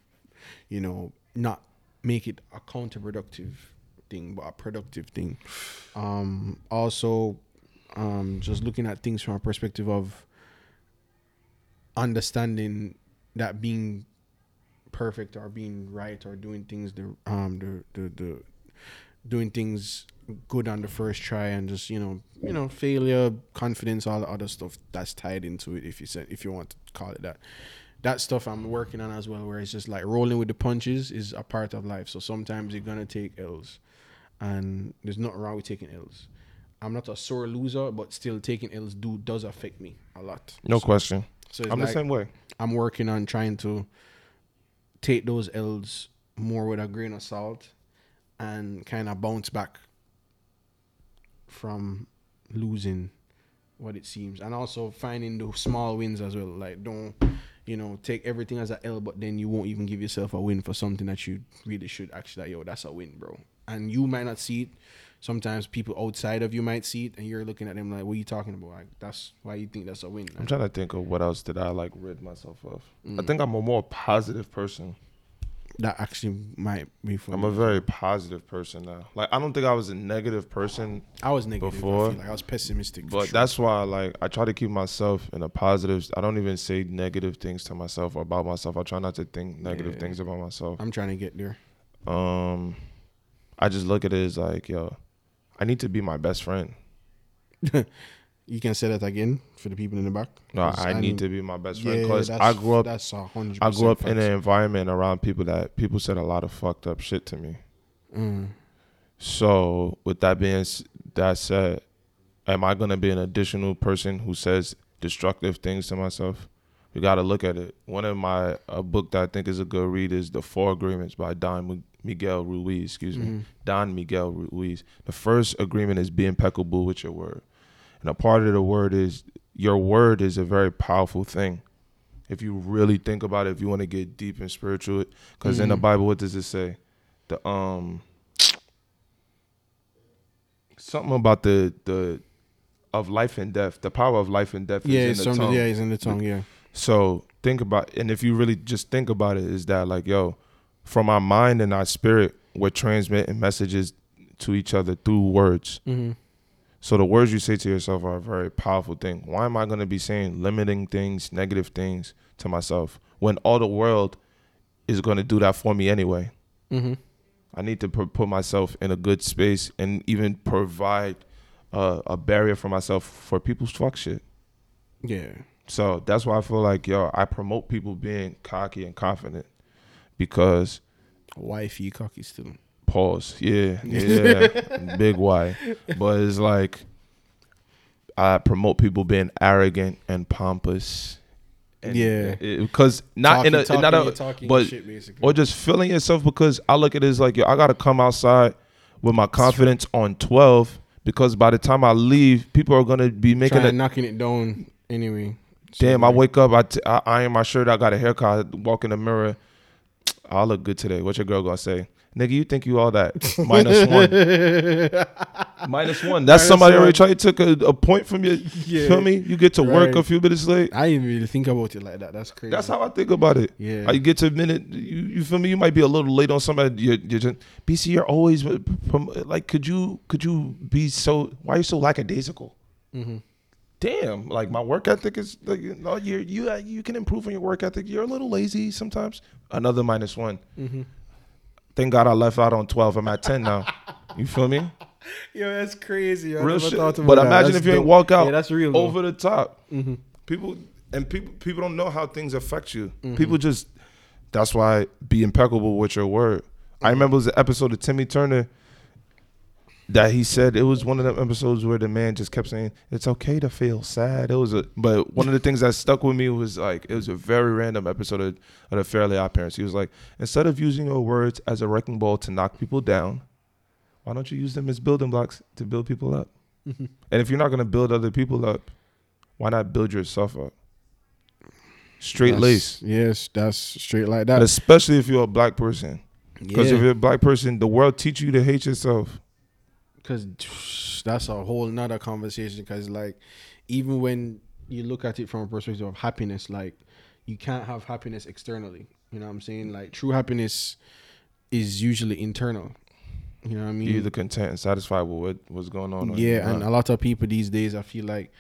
you know, not make it a counterproductive thing, but a productive thing. Um, also, um, just looking at things from a perspective of understanding that being perfect or being right or doing things the um the the, the doing things good on the first try and just you know you know failure confidence all the other stuff that's tied into it if you said if you want to call it that that stuff i'm working on as well where it's just like rolling with the punches is a part of life so sometimes you're gonna take l's and there's nothing wrong with taking l's i'm not a sore loser but still taking l's do does affect me a lot no so, question. so it's I'm like, the same way. I'm working on trying to take those L's more with a grain of salt and kind of bounce back from losing what it seems and also finding the small wins as well like don't you know take everything as a L but then you won't even give yourself a win for something that you really should actually like, yo that's a win bro and you might not see it sometimes people outside of you might see it and you're looking at them like what are you talking about like that's why you think that's a win I'm trying to think of what else did I like rid myself of. I Mm. think I'm a more positive person. That actually might be for I'm me. a very positive person now. Like I don't think I was a negative person, I was negative before, before. Like I was pessimistic. but sure. that's why like I try to keep myself in a positive. I don't even say negative things to myself or about myself. I try not to think negative Yeah. things about myself. I'm trying to get there. Um, I just look at it as like, yo, I need to be my best friend. You can say that again for the people in the back. No, I need need to be my best friend because that's, I grew up. That's a hundred. I grew up in an environment around people that people said a lot of fucked up shit to me. Mm. So with that being that said, am I gonna be an additional person who says destructive things to myself? We got to look at it. One of my a book that I think is a good read is The Four Agreements by Don Miguel Ruiz. Excuse me, Don Miguel Ruiz. The first agreement is be impeccable with your word, and a part of the word is your word is a very powerful thing. If you really think about it, if you want to get deep and spiritual, because in the Bible, what does it say? The um something about the the of life and death. The power of life and death Yeah, is in the tongue. yeah, it's in the tongue. Yeah. So think about, and if you really just think about it, is that like, yo, from our mind and our spirit, we're transmitting messages to each other through words. Mm-hmm. So the words you say to yourself are a very powerful thing. Why am I going to be saying limiting things, negative things to myself when all the world is going to do that for me anyway? Mm-hmm. I need to pu- put myself in a good space and even provide uh, a barrier for myself for people's fuck shit. Yeah. So that's why I feel like yo, I promote people being cocky and confident because why if you cocky still. Pause. Yeah, yeah, big Y. But it's like I promote people being arrogant and pompous. And Yeah. because not in a Talking- not a talking but shit, basically. or just feeling yourself because I look at it as like yo, I gotta come outside with my confidence on twelve because by the time I leave, people are gonna be making Trying a knocking it down anyway. Damn, I wake up, I, t- I iron my shirt, I got a haircut, I walk in the mirror. I look good today. What your girl gonna say? Nigga, you think you all that? Minus one. Minus one. That's Minus somebody already tried to took a, a point from you. Yeah. Feel me? You get to work a few minutes late. I didn't really think about it like that. That's crazy. That's how I think about it. Yeah. You get to a minute, you, you feel me? You might be a little late on somebody. You're, you're just, BC, you're always like, could you could you be so? Why are you so lackadaisical? Mm-hmm. Damn, like my work ethic is like you know, you you you can improve on your work ethic. You're a little lazy sometimes. Another minus one. Mm-hmm. Thank God I left out on twelve. I'm at ten now. You feel me? Yo, that's crazy. I Real never shit. thought about But that. imagine That's if you ain't dope. walk out Yeah, that's real. though. over the top. Mm-hmm. People and people people don't know how things affect you. People just that's why be impeccable with your word. I remember it was an episode of Timmy Turner that he said it was one of the episodes where the man just kept saying it's okay to feel sad. It was a but one of the things that stuck with me was like it was a very random episode of, of the Fairly Odd Parents. He was like instead of using your words as a wrecking ball to knock people down, why don't you use them as building blocks to build people up? Mm-hmm. And if you're not gonna build other people up, why not build yourself up? Straight lace. Yes, that's straight like And that. especially if you're a black person. Because Yeah. if you're a black person, the world teach you to hate yourself. Because that's a whole nother conversation because like even when you look at it from a perspective of happiness like you can't have happiness externally you know what i'm saying like true happiness is usually internal you know what i mean You're either content and satisfied with what, what's going on. yeah and a lot of people these days i feel like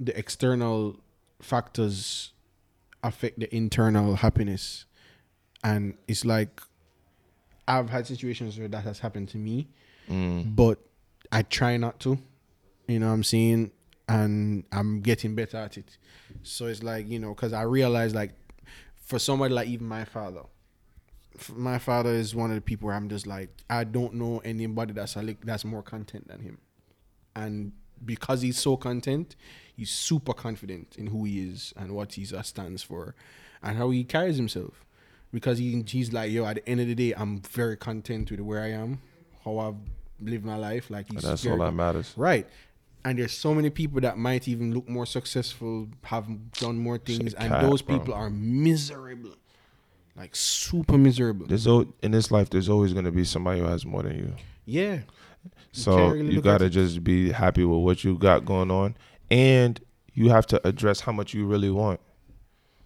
the external factors affect the internal happiness and it's like i've had situations where that has happened to me Mm. but I try not to. You know what I'm saying? And I'm getting better at it. So it's like, you know, because I realize, like, for somebody like even my father, my father is one of the people where I'm just like, I don't know anybody that's lick, that's more content than him. And because he's so content, he's super confident in who he is and what he stands for and how he carries himself. Because he he's like, yo, at the end of the day, I'm very content with where I am, how I've lived my life. Like he's That's all that matters. Right. And there's so many people that might even look more successful, have done more things, and those bro. people are miserable. Like super miserable. There's al- in this life, there's always going to be somebody who has more than you. Yeah. So can't really you got to just be happy with what you got going on, and you have to address how much you really want.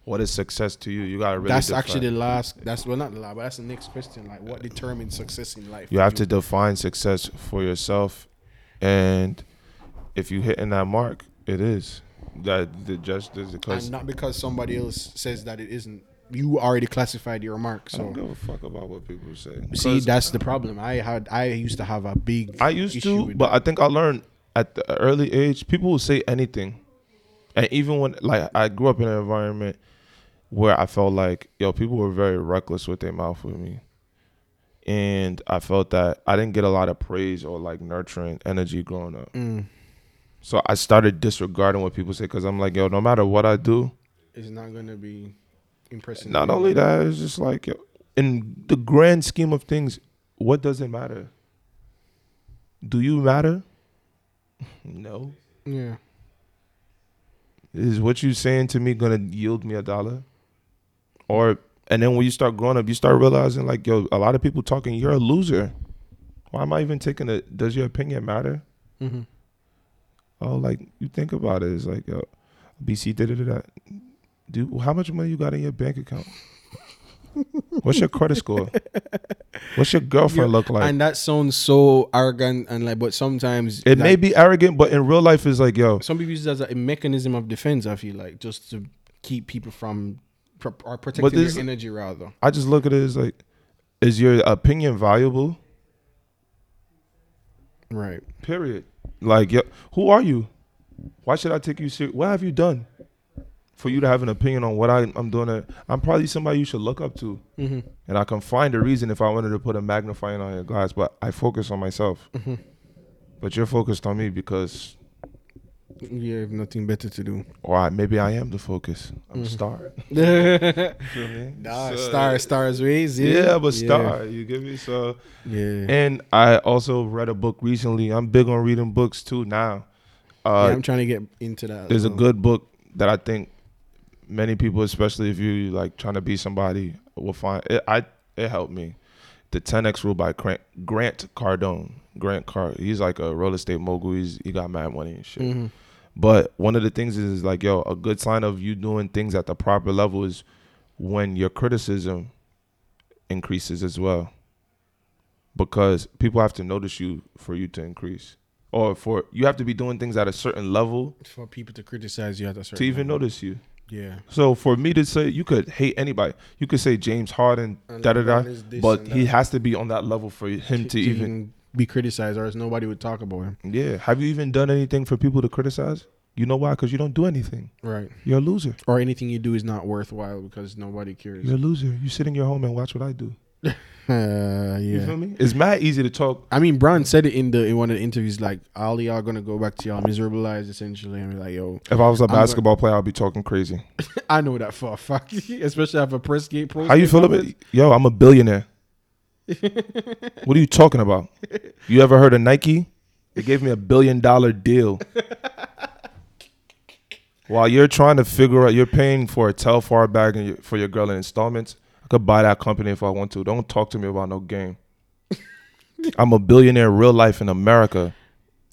What is success to you? You got to really. that's define- actually the last that's well not the last, but that's the next question. Like what determines success in life? You have to define success for yourself, and if you hitting that mark, it is that the just is because and not because somebody else says that it isn't. You already classified your mark. I don't So give a fuck about what people say. See, that's the problem. I had I used to have a big I used to, but I think I learned at the early age. People will say anything, and even when like I grew up in an environment where I felt like yo, people were very reckless with their mouth with me, and I felt that I didn't get a lot of praise or like nurturing energy growing up. Mm. So I started disregarding what people say because I'm like, yo, no matter what I do, It's not gonna be impressive. not only that, it's just like, yo, in the grand scheme of things, what does it matter? Do you matter? No. Yeah. Is what you're saying to me gonna yield me a dollar? Or and then when you start growing up, you start realizing like, yo, a lot of people talking, you're a loser. Why am I even taking it? Does your opinion matter? Mm-hmm. Oh, like you think about it, it's like, yo, BC did it that. Dude, how much money you got in your bank account? What's your credit score? What's your girlfriend look like? And that sounds so arrogant and like, but sometimes it may be arrogant, but in real life, it's like, yo, Some people use it as a mechanism of defense. I feel like just to keep people from or protecting But this- their energy rather. I just look at it as like, is your opinion valuable? Right. Period. Like, who are you? Why should I take you serious? What have you done for you to have an opinion on what I, I'm doing? I'm probably somebody you should look up to, Mm-hmm. and I can find a reason if I wanted to put a magnifying on your glass. But I focus on myself. Mm-hmm. But you're focused on me because, You have nothing better to do. or I, maybe I am the focus. I'm Mhm. star. nah, So- star, stars ways. Yeah, Yeah, but star. You give me so. Yeah. And I also read a book recently. I'm big on reading books too now. Uh, yeah, I'm trying to get into that. there's a good book that I think many people, especially if you like trying to be somebody, will find. It, I it helped me. The 10x rule by Grant, Grant Cardone. Grant Card. He's like a real estate mogul. He's he got mad money and shit. Mhm. But one of the things is like, yo, a good sign of you doing things at the proper level is when your criticism increases as well. Because people have to notice you for you to increase. Or for you have to be doing things at a certain level For people to criticize you at a certain to even level. notice you. Yeah. So for me to say you could hate anybody, you could say James Harden, da da da, is but he has to be on that level for him to, even. Be criticized, or else nobody would talk about him. Yeah. Have you even done anything for people to criticize? You know why? Because you don't do anything. Right. You're a loser. Or anything you do is not worthwhile because nobody cares. You're a loser. You sit in your home and watch what I do. Uh, You feel me? It's mad easy to talk. I mean, Brown said it in the in one of the interviews, like all y'all gonna go back to y'all miserable lives, essentially, and be like, "Yo, If I was a gonna- basketball player, I'd be talking crazy. I know that for a fact." Especially after press gate pro. How you feel about it? Yo, I'm a billionaire. What are you talking about? You ever heard of Nike? They gave me a billion dollar deal. While you're trying to figure out, you're paying for a Telfar bag and your, for your girl in installments. I could buy that company if I want to. Don't talk to me about no game. I'm a billionaire in real life in America.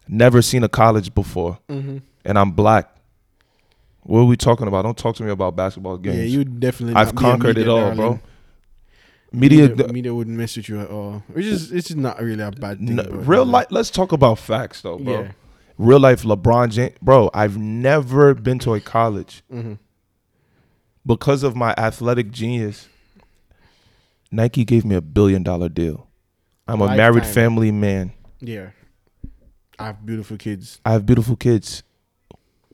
Never seen a college before, Mm-hmm. and I'm black. What are we talking about? Don't talk to me about basketball games. Yeah, you definitely. I've not be a conquered it all, bro. Media, media, media wouldn't mess with you at all. Which is it's just not really a bad thing. n- but, real yeah. life. Let's talk about facts, though, bro. Yeah. Real life, LeBron James, bro. I've never been to a college Mm-hmm. because of my athletic genius. Nike gave me a billion dollar deal. I'm a married family man. Yeah. I have beautiful kids. I have beautiful kids.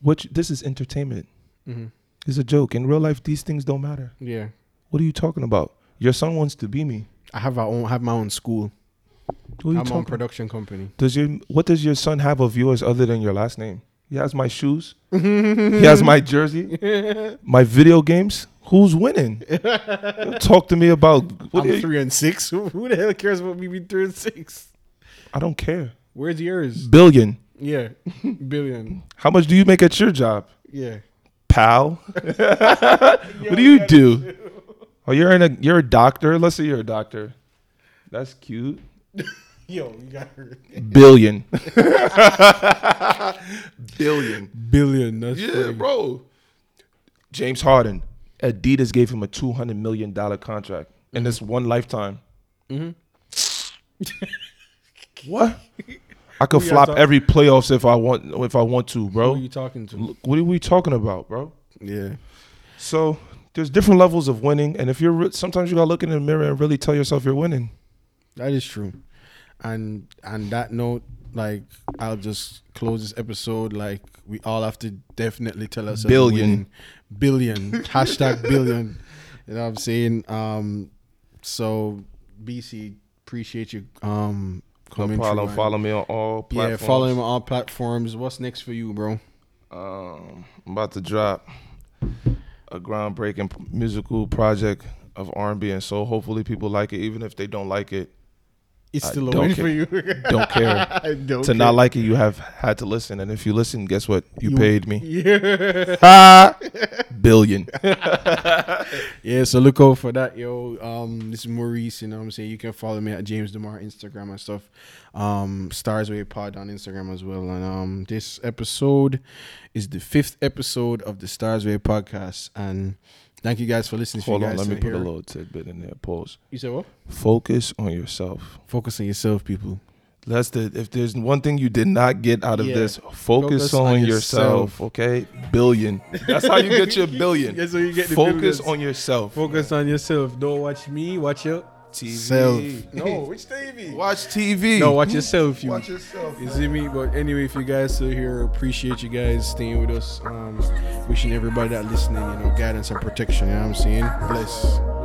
Which this is entertainment. Mm-hmm. It's a joke. In real life, these things don't matter. Yeah. What are you talking about? Your son wants to be me. I have our own have my own school. What you I'm my own production company. Does your what does your son have of yours other than your last name? He has my shoes. he has my jersey. My video games. Who's winning? Talk to me about. What I'm three and six. Who who the hell cares about me being three and six? I don't care. Where's yours? Billion. Yeah, billion. How much do you make at your job, Yeah. pal? what do you do? Oh, you're in a you're a doctor. Let's say you're a doctor. That's cute. Yo, you got her. Billion. Billion. Billion. That's Yeah, funny. bro. James Harden. Adidas gave him a two hundred million dollar contract in this one lifetime. Mm-hmm. What? I could flop talk- every playoffs if I want if I want to, bro. Who are you talking to? What are we talking about, bro? Yeah. So there's different levels of winning, and if you're re- sometimes you gotta look in the mirror and really tell yourself you're winning. That is true. And and that note, like I'll just close this episode. Like we all have to definitely tell us Billion. billion hashtag billion. You know what I'm saying? Um, so Bisi appreciate you um No coming. problem. through, Follow me on all Yeah, follow him on all platforms. What's next for you, bro? Um, I'm about to drop a groundbreaking musical project of R&B and soul. Hopefully, people like it, even if they don't like it. It's still a don't win care. for you. Don't care. Don't to care. not like it, you have had to listen, and if you listen, guess what? You, You- paid me Yeah. ah, billion. Yeah, so look out for that, yo. Um, this is Maurice, you know what I'm saying? You can follow me at James Demar Instagram and stuff. Um, Stars Pod on Instagram as well. And um this episode is the fifth episode of the Stars Way podcast. And thank you guys for listening. Hold on, let me put a little tidbit in there. Pause. You said what? Focus on yourself. Focus on yourself, people. That's the if there's one thing you did not get out of Yeah. this, focus, Focus on, on yourself, yourself. Okay, billion. That's how you get your billion. That's how you get the Focus on yourself. Focus on yourself. Don't watch me, watch your TV. self. No, which TV? Watch TV. No, watch yourself. You Watch yourself. You see me? But anyway, if you guys still here, appreciate you guys staying with us. Um, wishing everybody that listening, you know, guidance and protection. You know what I'm saying? Bless.